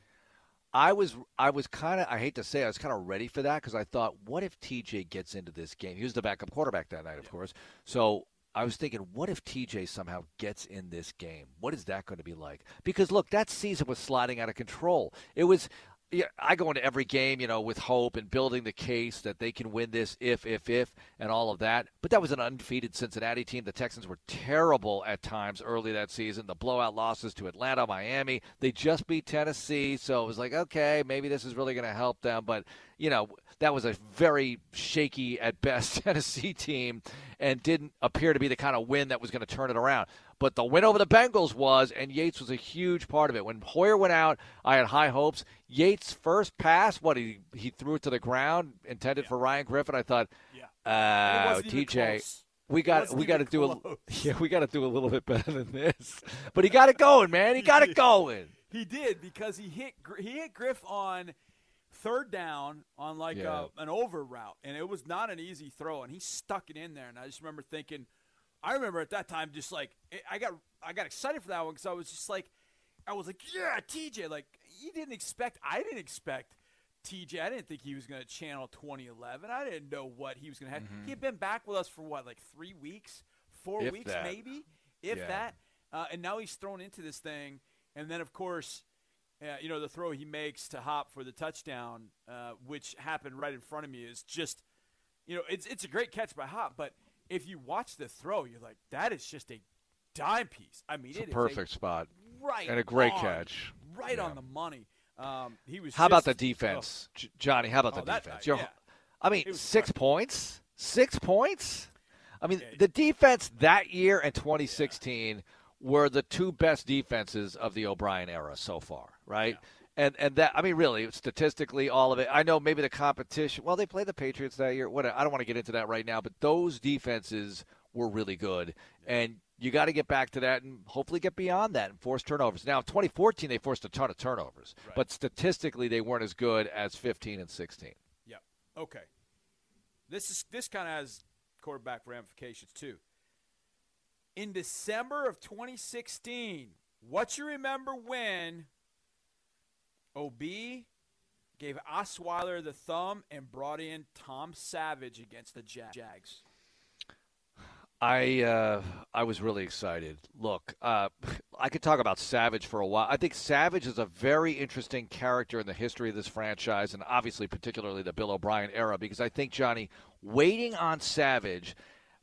I was I was kind of I hate to say I was kind of ready for that because I thought, what if TJ gets into this game? He was the backup quarterback that night, of yeah. course. So I was thinking, what if TJ somehow gets in this game? What is that going to be like? Because look, that season was sliding out of control. It was yeah, I go into every game, you know, with hope and building the case that they can win this if, if, if, and all of that. But that was an undefeated Cincinnati team. The Texans were terrible at times early that season. The blowout losses to Atlanta, Miami. They just beat Tennessee, so it was like, okay, maybe this is really going to help them. But you know, that was a very shaky at best [laughs] Tennessee team, and didn't appear to be the kind of win that was going to turn it around. But the win over the Bengals was, and Yates was a huge part of it. When Hoyer went out, I had high hopes. Yates' first pass, what he he threw it to the ground, intended yeah. for Ryan Griffin. I thought, yeah, uh, TJ, we got we got to do a yeah, we got to do a little bit better than this. [laughs] But he got it going, man. He got it going. He did because he hit he hit Griff on third down on like yeah. a, an over route, and it was not an easy throw, and he stuck it in there. And I just remember thinking, I remember at that time just like I got I got excited for that one because I was just like, I was like, yeah, TJ. Like you didn't expect, I didn't expect TJ. I didn't think he was going to channel 2011. I didn't know what he was going to have. Mm-hmm. He had been back with us for what, like three weeks, four if weeks, that. maybe, if yeah. that. Uh, and now he's thrown into this thing, and then of course uh, you know, the throw he makes to Hop for the touchdown, uh, which happened right in front of me, is just, you know, it's it's a great catch by Hop. But if you watch the throw, you're like, that is just a dime piece. I mean, it's a perfect a spot, right, and a great on, catch, right yeah. on the money. Um, he was. How just, about the defense, oh. Johnny? How about oh, the defense? yeah. I mean, six points. Six points. I mean, the defense that year in 2016 yeah. Were the two best defenses of the O'Brien era so far right? Yeah. And and that I mean, really, statistically, all of it. I know maybe the competition. Well, they played the Patriots that year. What I don't want to get into that right now, but those defenses were really good, and you got to get back to that and hopefully get beyond that and force turnovers. Now, 2014 they forced a ton of turnovers, right. but statistically they weren't as good as 15 and 16. Yep. Okay. This is this kind of has quarterback ramifications too. In December of 2016, what you remember when OB gave Osweiler the thumb and brought in Tom Savage against the Jags. I uh, I was really excited. Look, uh, [laughs] I could talk about Savage for a while. I think Savage is a very interesting character in the history of this franchise, and obviously particularly the Bill O'Brien era. Because I think Johnny waiting on Savage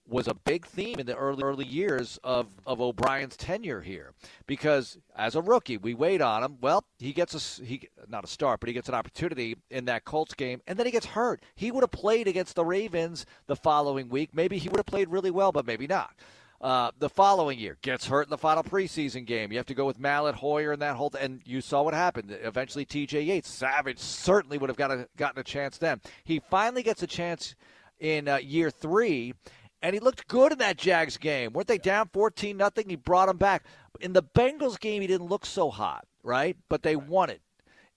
was a big theme in the early early years of, of O'Brien's tenure here because as a rookie we wait on him well he gets a he not a start but he gets an opportunity in that Colts game and then he gets hurt he would have played against the Ravens the following week maybe he would have played really well but maybe not uh, the following year gets hurt in the final preseason game. You have to go with Mallett, Hoyer, and that whole. Th- and you saw what happened. Eventually, T.J. Yates, Savage certainly would have got a, gotten a chance then. He finally gets a chance in uh, year three, and he looked good in that Jags game. Weren't they down fourteen nothing? He brought them back. In the Bengals game, he didn't look so hot, right? But they won it,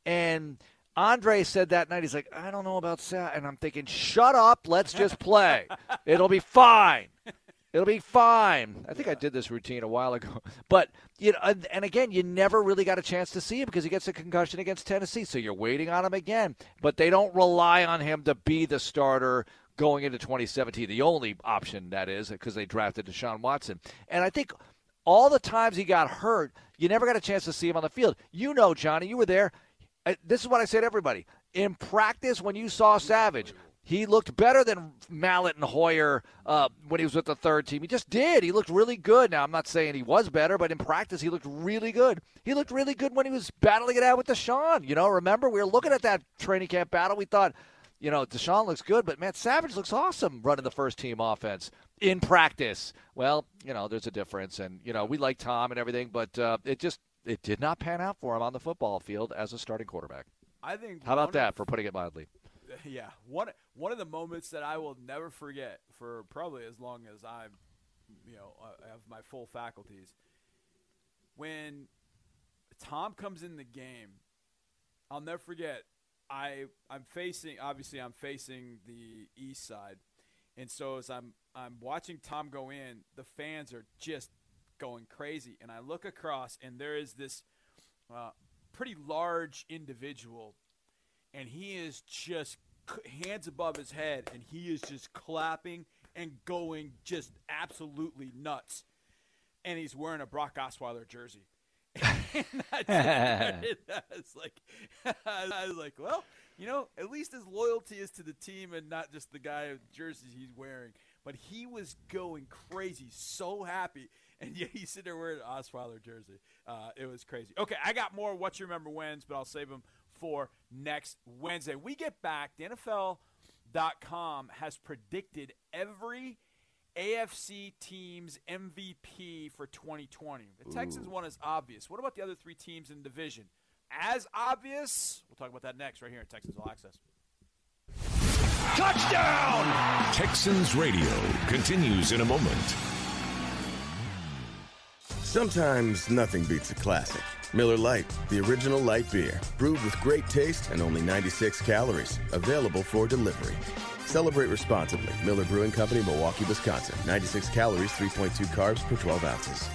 and. Andre said that night, he's like, I don't know about Sat. And I'm thinking, shut up. Let's just play. [laughs] It'll be fine. It'll be fine. I think I did this routine a while ago. [laughs] But you know, and again, you never really got a chance to see him because he gets a concussion against Tennessee. So you're waiting on him again. But they don't rely on him to be the starter going into 2017. The only option that is because they drafted Deshaun Watson. And I think all the times he got hurt, you never got a chance to see him on the field. You know, Johnny, you were there. This is what I said to everybody. In practice, when you saw Savage, he looked better than Mallett and Hoyer uh, when he was with the third team. He just did. He looked really good. Now, I'm not saying he was better, but in practice, he looked really good. He looked really good when he was battling it out with Deshaun. You know, remember, we were looking at that training camp battle. We thought, you know, Deshaun looks good, but man, Savage looks awesome running the first team offense in practice. Well, you know, there's a difference. And, you know, we like Tom and everything, but uh, it just it did not pan out for him on the football field as a starting quarterback. I think. How about that, of, for putting it mildly? [laughs] Yeah, one one of the moments that I will never forget for probably as long as I'm, you know, I have my full faculties. When Tom comes in the game, I'll never forget. I I'm facing obviously I'm facing the east side, and so as I'm I'm watching Tom go in, the fans are just going crazy, and I look across, and there is this uh, pretty large individual and he is just hands above his head, and he is just clapping and going just absolutely nuts. And he's wearing a Brock Osweiler jersey. And I, was like, [laughs] I was like, well, you know, at least his loyalty is to the team and not just the guy jerseys he's wearing. But he was going crazy, so happy, [laughs] and yet he's sitting there wearing an Osweiler jersey. Uh, it was crazy. Okay, I got more. What you remember wins, but I'll save them for next Wednesday. We get back. The NFL.com has predicted every AFC team's MVP for 2020. The Ooh. Texans one is obvious. What about the other three teams in the division? As obvious? We'll talk about that next, right here at Texans All Access. Touchdown! Texans Radio continues in a moment. Sometimes nothing beats a classic. Miller Lite, the original light beer, brewed with great taste and only 96 calories, available for delivery. Celebrate responsibly. Miller Brewing Company, Milwaukee, Wisconsin. 96 calories, 3.2 carbs per 12 ounces.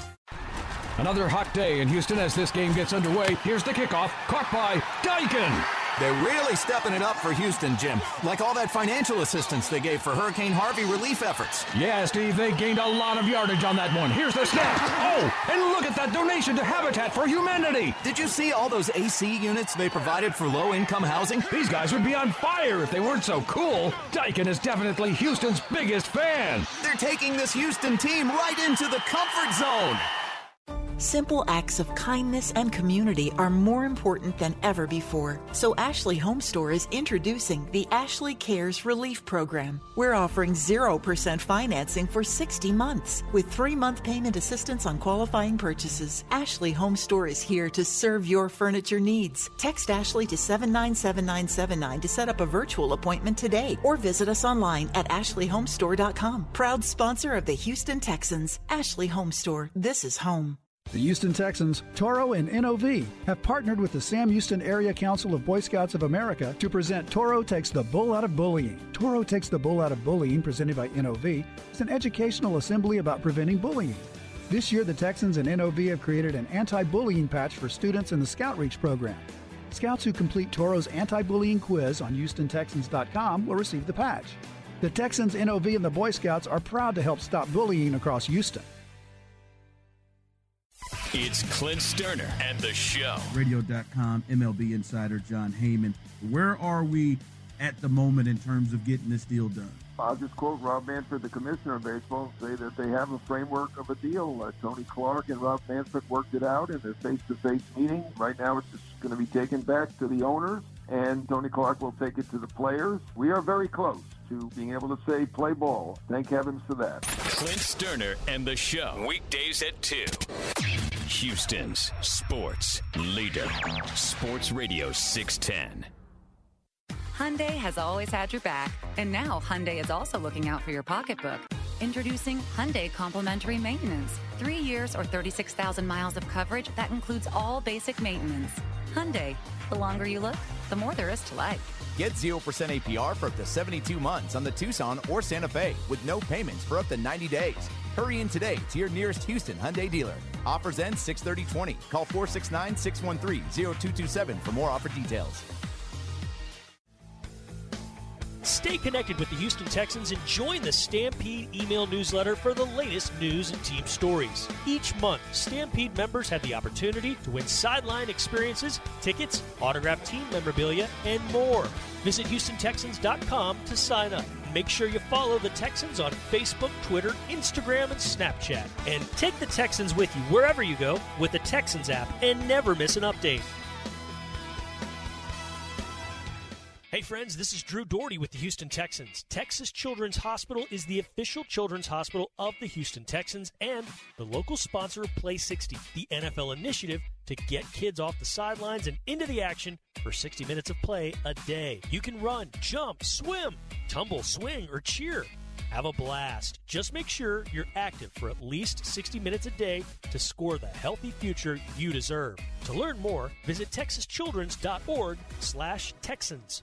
Another hot day in Houston as this game gets underway. Here's the kickoff, caught by Daikin. They're really stepping it up for Houston, Jim. Like all that financial assistance they gave for Hurricane Harvey relief efforts. Yeah, Steve, they gained a lot of yardage on that one. Here's the snap. Oh, and look at that donation to Habitat for Humanity. Did you see all those AC units they provided for low income housing? These guys would be on fire if they weren't so cool. Daikin is definitely Houston's biggest fan. They're taking this Houston team right into the comfort zone. Simple acts of kindness and community are more important than ever before. So, Ashley Home Store is introducing the Ashley Cares Relief Program. We're offering 0% financing for 60 months with three month payment assistance on qualifying purchases. Ashley Home Store is here to serve your furniture needs. Text Ashley to 797979 to set up a virtual appointment today or visit us online at ashleyhomestore.com. Proud sponsor of the Houston Texans. Ashley Home Store. This is home. The Houston Texans, Toro, and NOV have partnered with the Sam Houston Area Council of Boy Scouts of America to present Toro Takes the Bull Out of Bullying. Toro Takes the Bull Out of Bullying, presented by NOV, is an educational assembly about preventing bullying. This year, the Texans and NOV have created an anti bullying patch for students in the Scout Reach program. Scouts who complete Toro's anti bullying quiz on HoustonTexans.com will receive the patch. The Texans, NOV, and the Boy Scouts are proud to help stop bullying across Houston. It's Clint Stoerner and the show. Radio.com, MLB insider Jon Heyman. Where are we at the moment in terms of getting this deal done? I'll just quote Rob Manfred, the commissioner of baseball, say that they have a framework of a deal. Uh, Tony Clark and Rob Manfred worked it out in their face-to-face meeting. Right now, it's just going to be taken back to the owners, and Tony Clark will take it to the players. We are very close to being able to say play ball. Thank heavens for that. Clint Stoerner and the show. Weekdays at 2. Houston's sports leader. Sports Radio 610. Hyundai has always had your back, and now Hyundai is also looking out for your pocketbook. Introducing Hyundai Complimentary Maintenance. Three years or 36,000 miles of coverage that includes all basic maintenance. Hyundai, the longer you look, the more there is to like. Get 0% APR for up to 72 months on the Tucson or Santa Fe with no payments for up to 90 days. Hurry in today to your nearest Houston Hyundai dealer. Offers end 63020. Call 469 613 0227 for more offer details. Stay connected with the Houston Texans and join the Stampede email newsletter for the latest news and team stories. Each month, Stampede members have the opportunity to win sideline experiences, tickets, autographed team memorabilia, and more. Visit HoustonTexans.com to sign up. Make sure you follow the Texans on Facebook, Twitter, Instagram, and Snapchat. And take the Texans with you wherever you go with the Texans app and never miss an update. Hey friends, this is Drew Dougherty with the Houston Texans. Texas Children's Hospital is the official children's hospital of the Houston Texans and the local sponsor of Play 60, the NFL initiative to get kids off the sidelines and into the action for 60 minutes of play a day. You can run, jump, swim, tumble, swing, or cheer. Have a blast. Just make sure you're active for at least 60 minutes a day to score the healthy future you deserve. To learn more, visit texaschildren's.org slash Texans.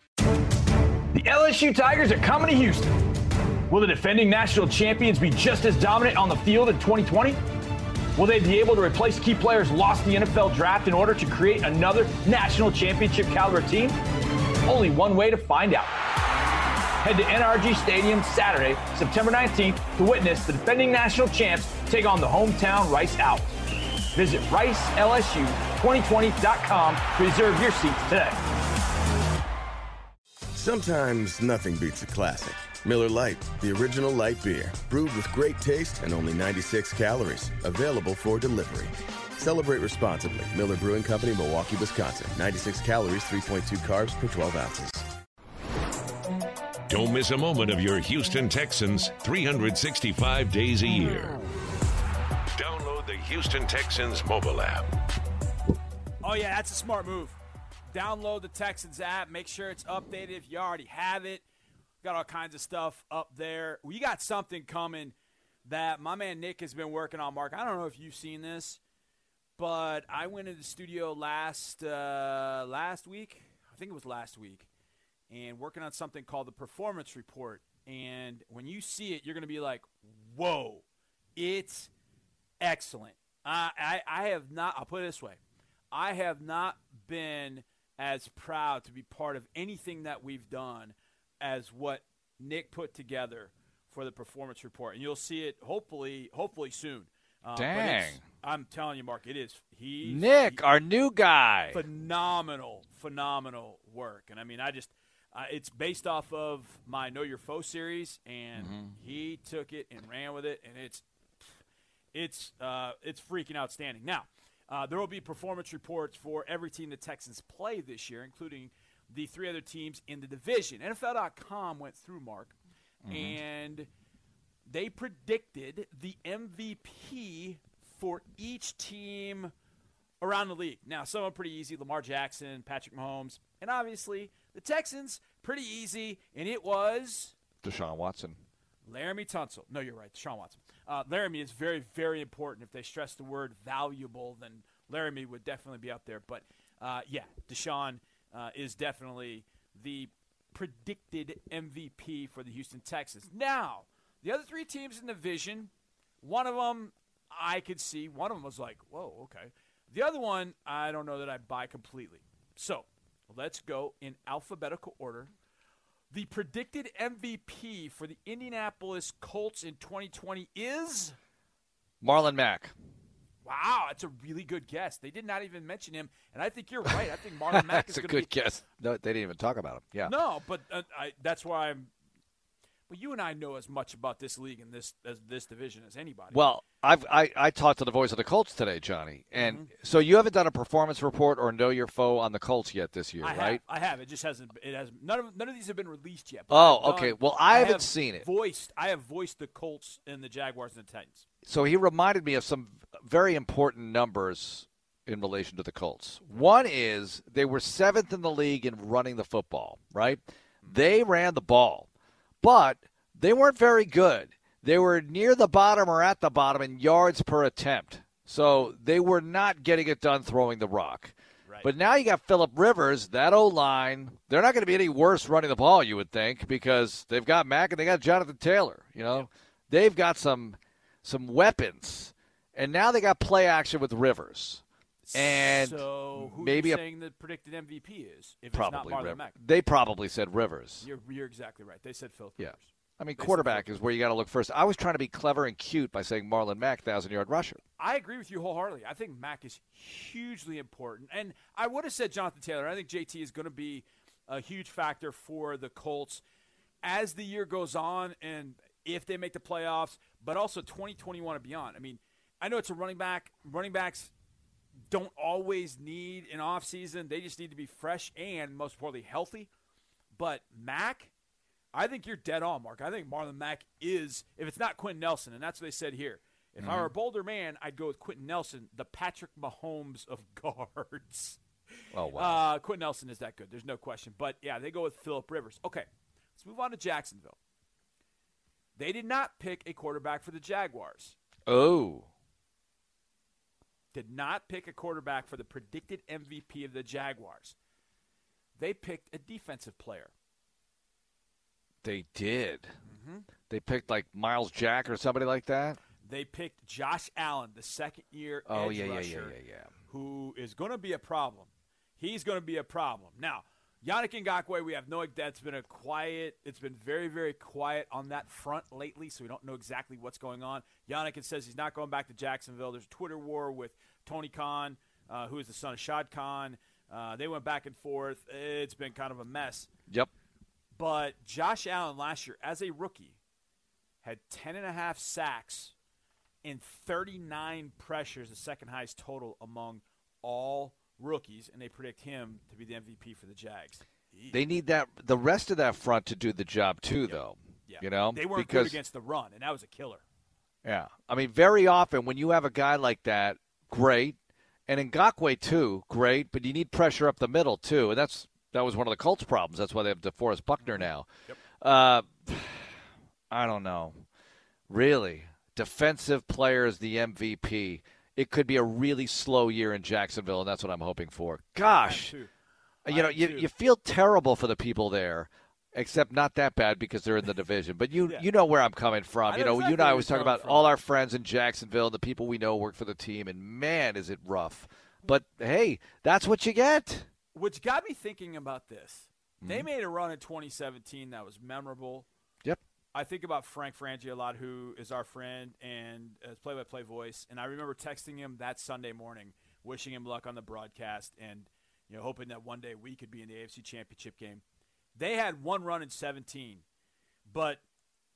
The LSU Tigers are coming to Houston. Will the defending national champions be just as dominant on the field in 2020? Will they be able to replace key players lost in the NFL draft in order to create another national championship caliber team? Only one way to find out. Head to NRG Stadium Saturday, September 19th to witness the defending national champs take on the hometown Rice Owls. Visit RiceLSU2020.com to reserve your seats today. Sometimes nothing beats a classic. Miller Lite, the original light beer, brewed with great taste and only 96 calories, available for delivery. Celebrate responsibly. Miller Brewing Company, Milwaukee, Wisconsin. 96 calories, 3.2 carbs per 12 ounces. Don't miss a moment of your Houston Texans 365 days a year. Download the Houston Texans mobile app. Oh, yeah, that's a smart move. Download the Texans app. Make sure it's updated if you already have it. Got all kinds of stuff up there. We got something coming that my man Nick has been working on. Mark, I don't know if you've seen this, but I went into the studio last uh, last week. I think it was last week, and working on something called the Performance Report. And when you see it, you're going to be like, "Whoa, it's excellent." Uh, I I have not. I'll put it this way: I have not been as proud to be part of anything that we've done as what Nick put together for the performance report, and you'll see it hopefully hopefully soon. But Dang. I'm telling you, Mark, it is he Nick, our new guy. phenomenal, phenomenal work, and I mean, I just. Uh, it's based off of my Know Your Foe series, and Mm-hmm. he took it and ran with it, and it's it's uh, it's freaking outstanding. Now, uh, there will be performance reports for every team the Texans play this year, including the three other teams in the division. NFL.com went through Mark, Mm-hmm. and they predicted the MVP for each team around the league. Now, some are pretty easy: Lamar Jackson, Patrick Mahomes, and obviously the Texans. Pretty easy, and it was Deshaun Watson. Laremy Tunsil. No, you're right, Deshaun Watson. Uh, Laremy is very, very important. If they stress the word valuable, then Laremy would definitely be up there. But uh, yeah, Deshaun uh, is definitely the predicted MVP for the Houston Texans. Now, the other three teams in the division, one of them I could see. One of them was like, whoa, okay. The other one, I don't know that I buy completely. So let's go in alphabetical order. The predicted MVP for the Indianapolis Colts in 2020 is Marlon Mack. Wow, that's a really good guess. They did not even mention him, and I think you're right. I think Marlon [laughs] Mack is That's a good be. guess. No, they didn't even talk about him. Yeah. No, but uh, I, that's why I'm. But you and I know as much about this league and this as this division as anybody. Well, I've I, I talked to the voice of the Colts today, Johnny, and Mm-hmm. so you haven't done a performance report or know your foe on the Colts yet this year, I right? have. I have. It just hasn't. It has. None of none of these have been released yet. Oh, I've okay. done- Well, I haven't have seen it. Voiced. I have voiced the Colts and the Jaguars and the Titans. So he reminded me of some very important numbers in relation to the Colts. One is they were seventh in the league in running the football, right? They ran the ball, but they weren't very good. They were near the bottom or at the bottom in yards per attempt. So they were not getting it done throwing the rock. But now you got Philip Rivers, that O line. They're not going to be any worse running the ball, you would think, because they've got Mack and they got Jonathan Taylor. You know, they've got some some weapons, and now they got play action with Rivers, and so who maybe are a, you saying the predicted MVP is? If probably it's not Marlon Mack, They probably said Rivers. You're, you're exactly right. They said Philip Yeah. Rivers. I mean, They quarterback is where you got to look first. I was trying to be clever and cute by saying Marlon Mack, thousand yard rusher. I agree with you wholeheartedly. I think Mack is hugely important, and I would have said Jonathan Taylor. I think JT is going to be a huge factor for the Colts as the year goes on, and if they make the playoffs, but also 2021 and beyond. I mean, I know it's a running back. Running backs don't always need an off season; they just need to be fresh and, most importantly, healthy. But Mack, I think you're dead on, Mark. I think Marlon Mack is, if it's not Quenton Nelson, and that's what they said here. If I were a Mhm. bolder man, I'd go with Quenton Nelson, the Patrick Mahomes of [laughs] guards. Oh wow! Uh, Quenton Nelson is that good. There's no question. But yeah, they go with Philip Rivers. Okay, let's move on to Jacksonville. They did not pick a quarterback for the Jaguars. Oh, Did not pick a quarterback for the predicted MVP of the Jaguars. They picked a defensive player. they did. Mm-hmm. They picked like Myles Jack or somebody like that. They picked Josh Allen, the second year Oh, edge yeah, yeah, yeah, yeah, yeah. who is going to be a problem. He's going to be a problem. Now, Yannick Ngakoue, we have no. idea. It's been a quiet. It's been very, very quiet on that front lately, so we don't know exactly what's going on. Yannick says he's not going back to Jacksonville. There's a Twitter war with Tony Khan, uh, who is the son of Shad Khan. Uh, they went back and forth. It's been kind of a mess. Yep. But Josh Allen last year, as a rookie, had 10 and a half sacks and 39 pressures, the second highest total among all rookies, and they predict him to be the MVP for the Jags. They need that the rest of that front to do the job too, though. Yeah. You know, they weren't because good against the run, and that was a killer. yeah, I mean, very often when you have a guy like that, great, and Ngakoue too, great, but you need pressure up the middle too, and that's that was one of the Colts' problems. That's why they have DeForest Buckner now. Uh, [sighs] I don't know, really. Defensive player is the MVP. It could be a really slow year in Jacksonville, and that's what I'm hoping for. Gosh, you know, you, you feel terrible for the people there, except not that bad because they're in the division. But you [laughs] you know where I'm coming from. I you know know, you and I was always you're talk coming about from. all our friends in Jacksonville, the people we know work for the team, and man, is it rough. But hey, that's what you get. Which got me thinking about this. They Mhm. made a run in 2017 that was memorable. I think about Frank Frangie a lot, who is our friend and is play-by-play voice. And I remember texting him that Sunday morning, wishing him luck on the broadcast, and you know, hoping that one day we could be in the AFC Championship game. They had one run in 17, but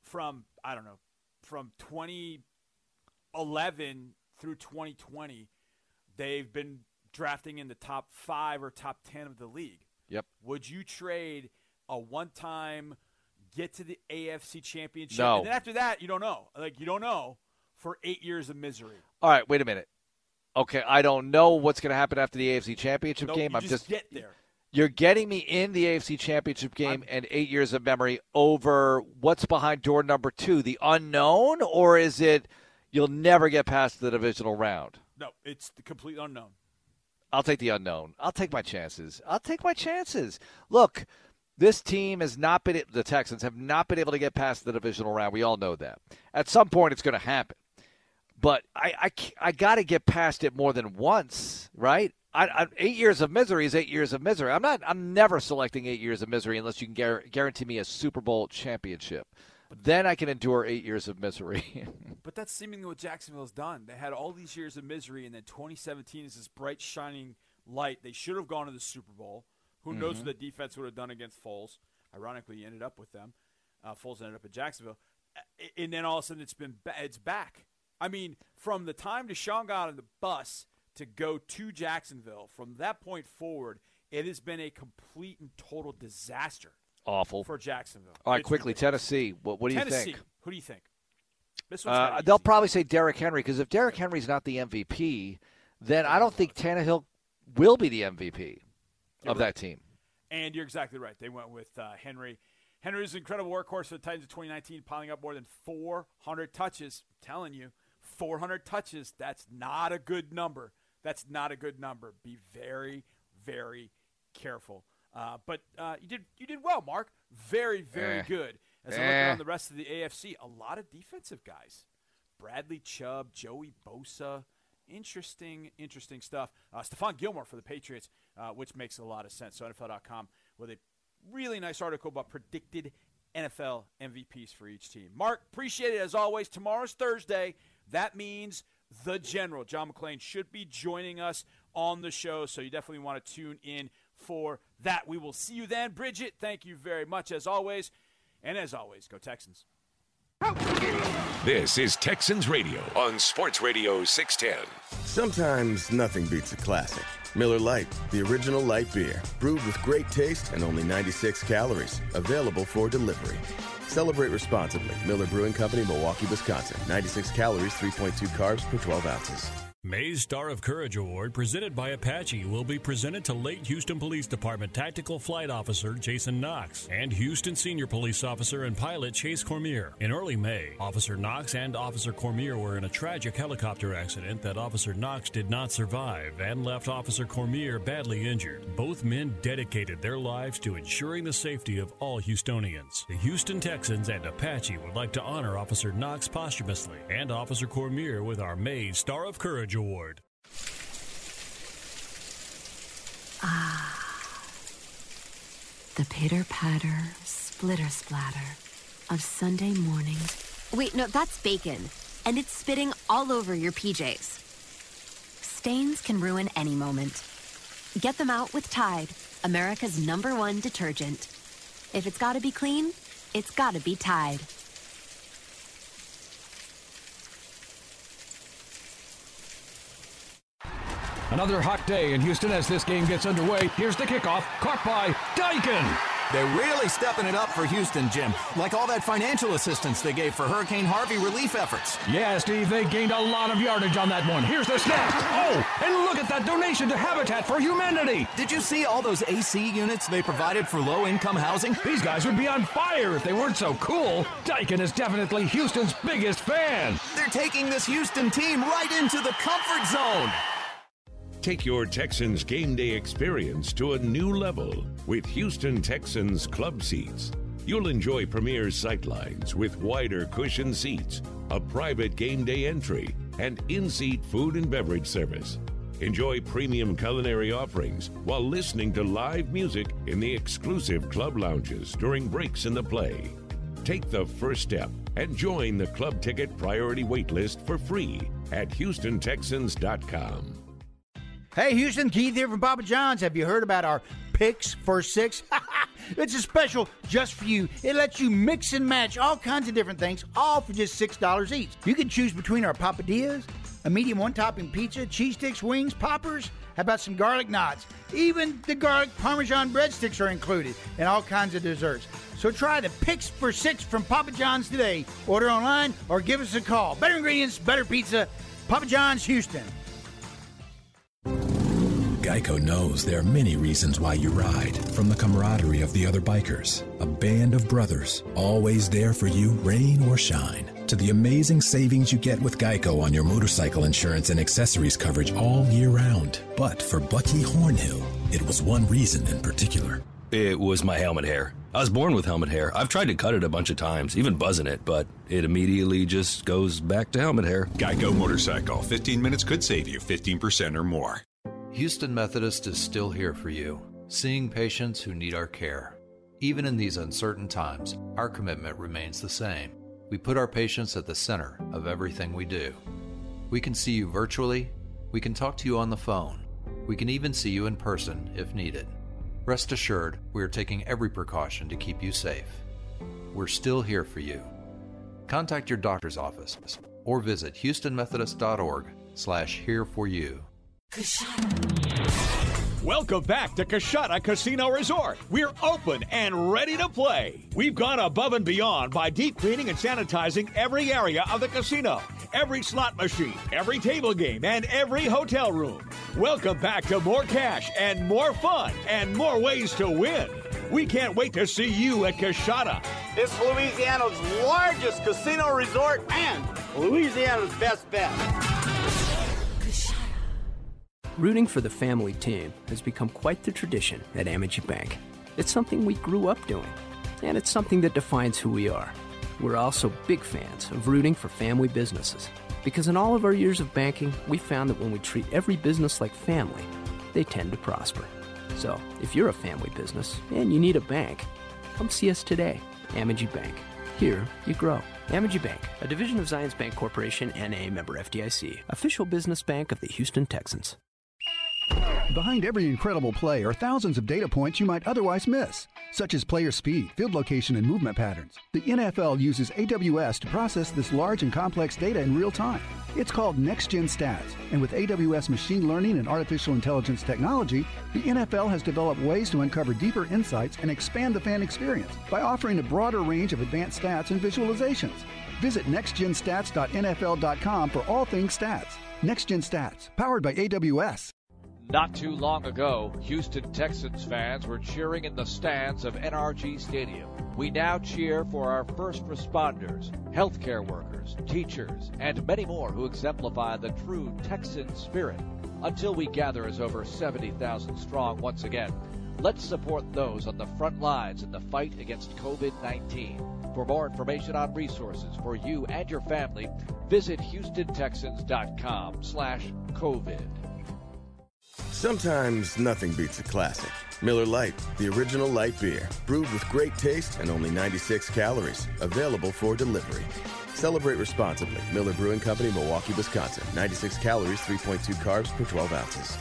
from I don't know, from 2011 through 2020, they've been drafting in the top five or top 10 of the league. Yep. Would you trade a one-time get to the AFC Championship? No. And then after that, you don't know. Like you don't know for eight years of misery. All right, wait a minute. Okay, I don't know what's going to happen after the AFC Championship No, game. I'm just get there. You're getting me in the AFC Championship game and eight years of memory over what's behind door number two, the unknown, or is it you'll never get past the divisional round? No, it's the complete unknown. I'll take the unknown. I'll take my chances. I'll take my chances. Look, This team has not been the Texans have not been able to get past the divisional round. We all know that. At some point, it's going to happen. But I I, I got to get past it more than once, right? I, I, eight years of misery is eight years of misery. I'm not. I'm never selecting eight years of misery unless you can gar- guarantee me a Super Bowl championship. Then I can endure eight years of misery. [laughs] but that's seemingly what Jacksonville has done. They had all these years of misery, and then 2017 is this bright, shining light. They should have gone to the Super Bowl. Who mm-hmm. knows what the defense would have done against Foles? Ironically, he ended up with them. Uh, Foles ended up at Jacksonville, and then all of a sudden it's been it's back. I mean, from the time Deshaun got on the bus to go to Jacksonville, from that point forward, it has been a complete and total disaster. Awful for Jacksonville. All right, it's quickly, ridiculous. Tennessee. What, what do Tennessee, you think? Who do you think? Uh, they'll probably say Derrick Henry because if Derrick Henry's not the MVP, then I don't think Tannehill will be the MVP of that team. And you're exactly right. They went with uh, Henry. Henry is an incredible workhorse for the Titans in 2019, piling up more than 400 touches. I'm telling you, 400 touches. That's not a good number. That's not a good number. Be very, very careful. Uh, but uh, you did you did well, Mark. Very, very eh. good. As eh. I look around the rest of the AFC, a lot of defensive guys. Bradley Chubb, Joey Bosa. Interesting, interesting stuff. Uh, Stephon Gilmore for the Patriots, uh, which makes a lot of sense. So NFL.com with a really nice article about predicted NFL MVPs for each team. Mark, appreciate it as always. Tomorrow's Thursday. That means the general, John McClain, should be joining us on the show. So you definitely want to tune in for that. We will see you then. Bridget, thank you very much as always. And as always, go Texans. This is Texans Radio on Sports Radio 610. Sometimes nothing beats a classic. Miller Lite, the original light beer, brewed with great taste and only 96 calories, available for delivery. Celebrate responsibly. Miller Brewing Company, Milwaukee, Wisconsin. 96 calories, 3.2 carbs per 12 ounces. May's Star of Courage Award, presented by Apache, will be presented to late Houston Police Department Tactical Flight Officer Jason Knox and Houston Senior Police Officer and Pilot Chase Cormier. In early May, Officer Knox and Officer Cormier were in a tragic helicopter accident that Officer Knox did not survive and left Officer Cormier badly injured. Both men dedicated their lives to ensuring the safety of all Houstonians. The Houston Texans and Apache would like to honor Officer Knox posthumously and Officer Cormier with our May's Star of Courage Award. Ah, the pitter patter, splitter splatter of Sunday mornings. Wait, no, that's bacon. And it's spitting all over your PJs. Stains can ruin any moment. Get them out with Tide, America's number one detergent. If it's gotta be clean, it's gotta be Tide. Another hot day in Houston as this game gets underway. Here's the kickoff, caught by Daikin. They're really stepping it up for Houston, Jim. Like all that financial assistance they gave for Hurricane Harvey relief efforts. Yeah, Steve, they gained a lot of yardage on that one. Here's the snap. Oh, and look at that donation to Habitat for Humanity. Did you see all those AC units they provided for low income housing? These guys would be on fire if they weren't so cool. Daikin is definitely Houston's biggest fan. They're taking this Houston team right into the comfort zone. Take your Texans game day experience to a new level with Houston Texans club seats. You'll enjoy premier sightlines with wider cushion seats, a private game day entry, and in seat food and beverage service. Enjoy premium culinary offerings while listening to live music in the exclusive club lounges during breaks in the play. Take the first step and join the club ticket priority waitlist for free at HoustonTexans.com. Hey, Houston, Keith here from Papa John's. Have you heard about our Picks for Six? [laughs] it's a special just for you. It lets you mix and match all kinds of different things, all for just $6 each. You can choose between our papadillas, a medium one topping pizza, cheese sticks, wings, poppers. How about some garlic knots? Even the garlic parmesan breadsticks are included, and all kinds of desserts. So try the Picks for Six from Papa John's today. Order online or give us a call. Better ingredients, better pizza. Papa John's, Houston. Geico knows there are many reasons why you ride. From the camaraderie of the other bikers, a band of brothers, always there for you, rain or shine, to the amazing savings you get with Geico on your motorcycle insurance and accessories coverage all year round. But for Bucky Hornhill, it was one reason in particular. It was my helmet hair. I was born with helmet hair. I've tried to cut it a bunch of times, even buzzing it, but it immediately just goes back to helmet hair. Geico Motorcycle. 15 minutes could save you 15% or more. Houston Methodist is still here for you, seeing patients who need our care. Even in these uncertain times, our commitment remains the same. We put our patients at the center of everything we do. We can see you virtually, we can talk to you on the phone, we can even see you in person if needed. Rest assured, we are taking every precaution to keep you safe. We're still here for you. Contact your doctor's office or visit houstonmethodist.org slash here for you. Welcome back to Coushatta Casino Resort. We're open and ready to play. We've gone above and beyond by deep cleaning and sanitizing every area of the casino, every slot machine, every table game, and every hotel room. Welcome back to more cash and more fun and more ways to win. We can't wait to see you at Coushatta. It's Louisiana's largest casino resort and Louisiana's best bet. Rooting for the family team has become quite the tradition at Amegy Bank. It's something we grew up doing, and it's something that defines who we are. We're also big fans of rooting for family businesses because in all of our years of banking, we found that when we treat every business like family, they tend to prosper. So, if you're a family business and you need a bank, come see us today. Amegy Bank. Here you grow. Amegy Bank, a division of Zions Bancorporation and a member FDIC, official business bank of the Houston Texans. Behind every incredible play are thousands of data points you might otherwise miss, such as player speed, field location, and movement patterns. The NFL uses AWS to process this large and complex data in real time. It's called Next Gen Stats, and with AWS machine learning and artificial intelligence technology, the NFL has developed ways to uncover deeper insights and expand the fan experience by offering a broader range of advanced stats and visualizations. Visit nextgenstats.nfl.com for all things stats. Next Gen Stats, powered by AWS. Not too long ago, Houston Texans fans were cheering in the stands of NRG Stadium. We now cheer for our first responders, healthcare workers, teachers, and many more who exemplify the true Texan spirit. Until we gather as over 70,000 strong once again, let's support those on the front lines in the fight against COVID-19. For more information on resources for you and your family, visit HoustonTexans.com slash COVID. Sometimes nothing beats a classic. Miller Lite, the original light beer, brewed with great taste and only 96 calories, available for delivery. Celebrate responsibly. Miller Brewing Company, Milwaukee, Wisconsin. 96 calories, 3.2 carbs per 12 ounces.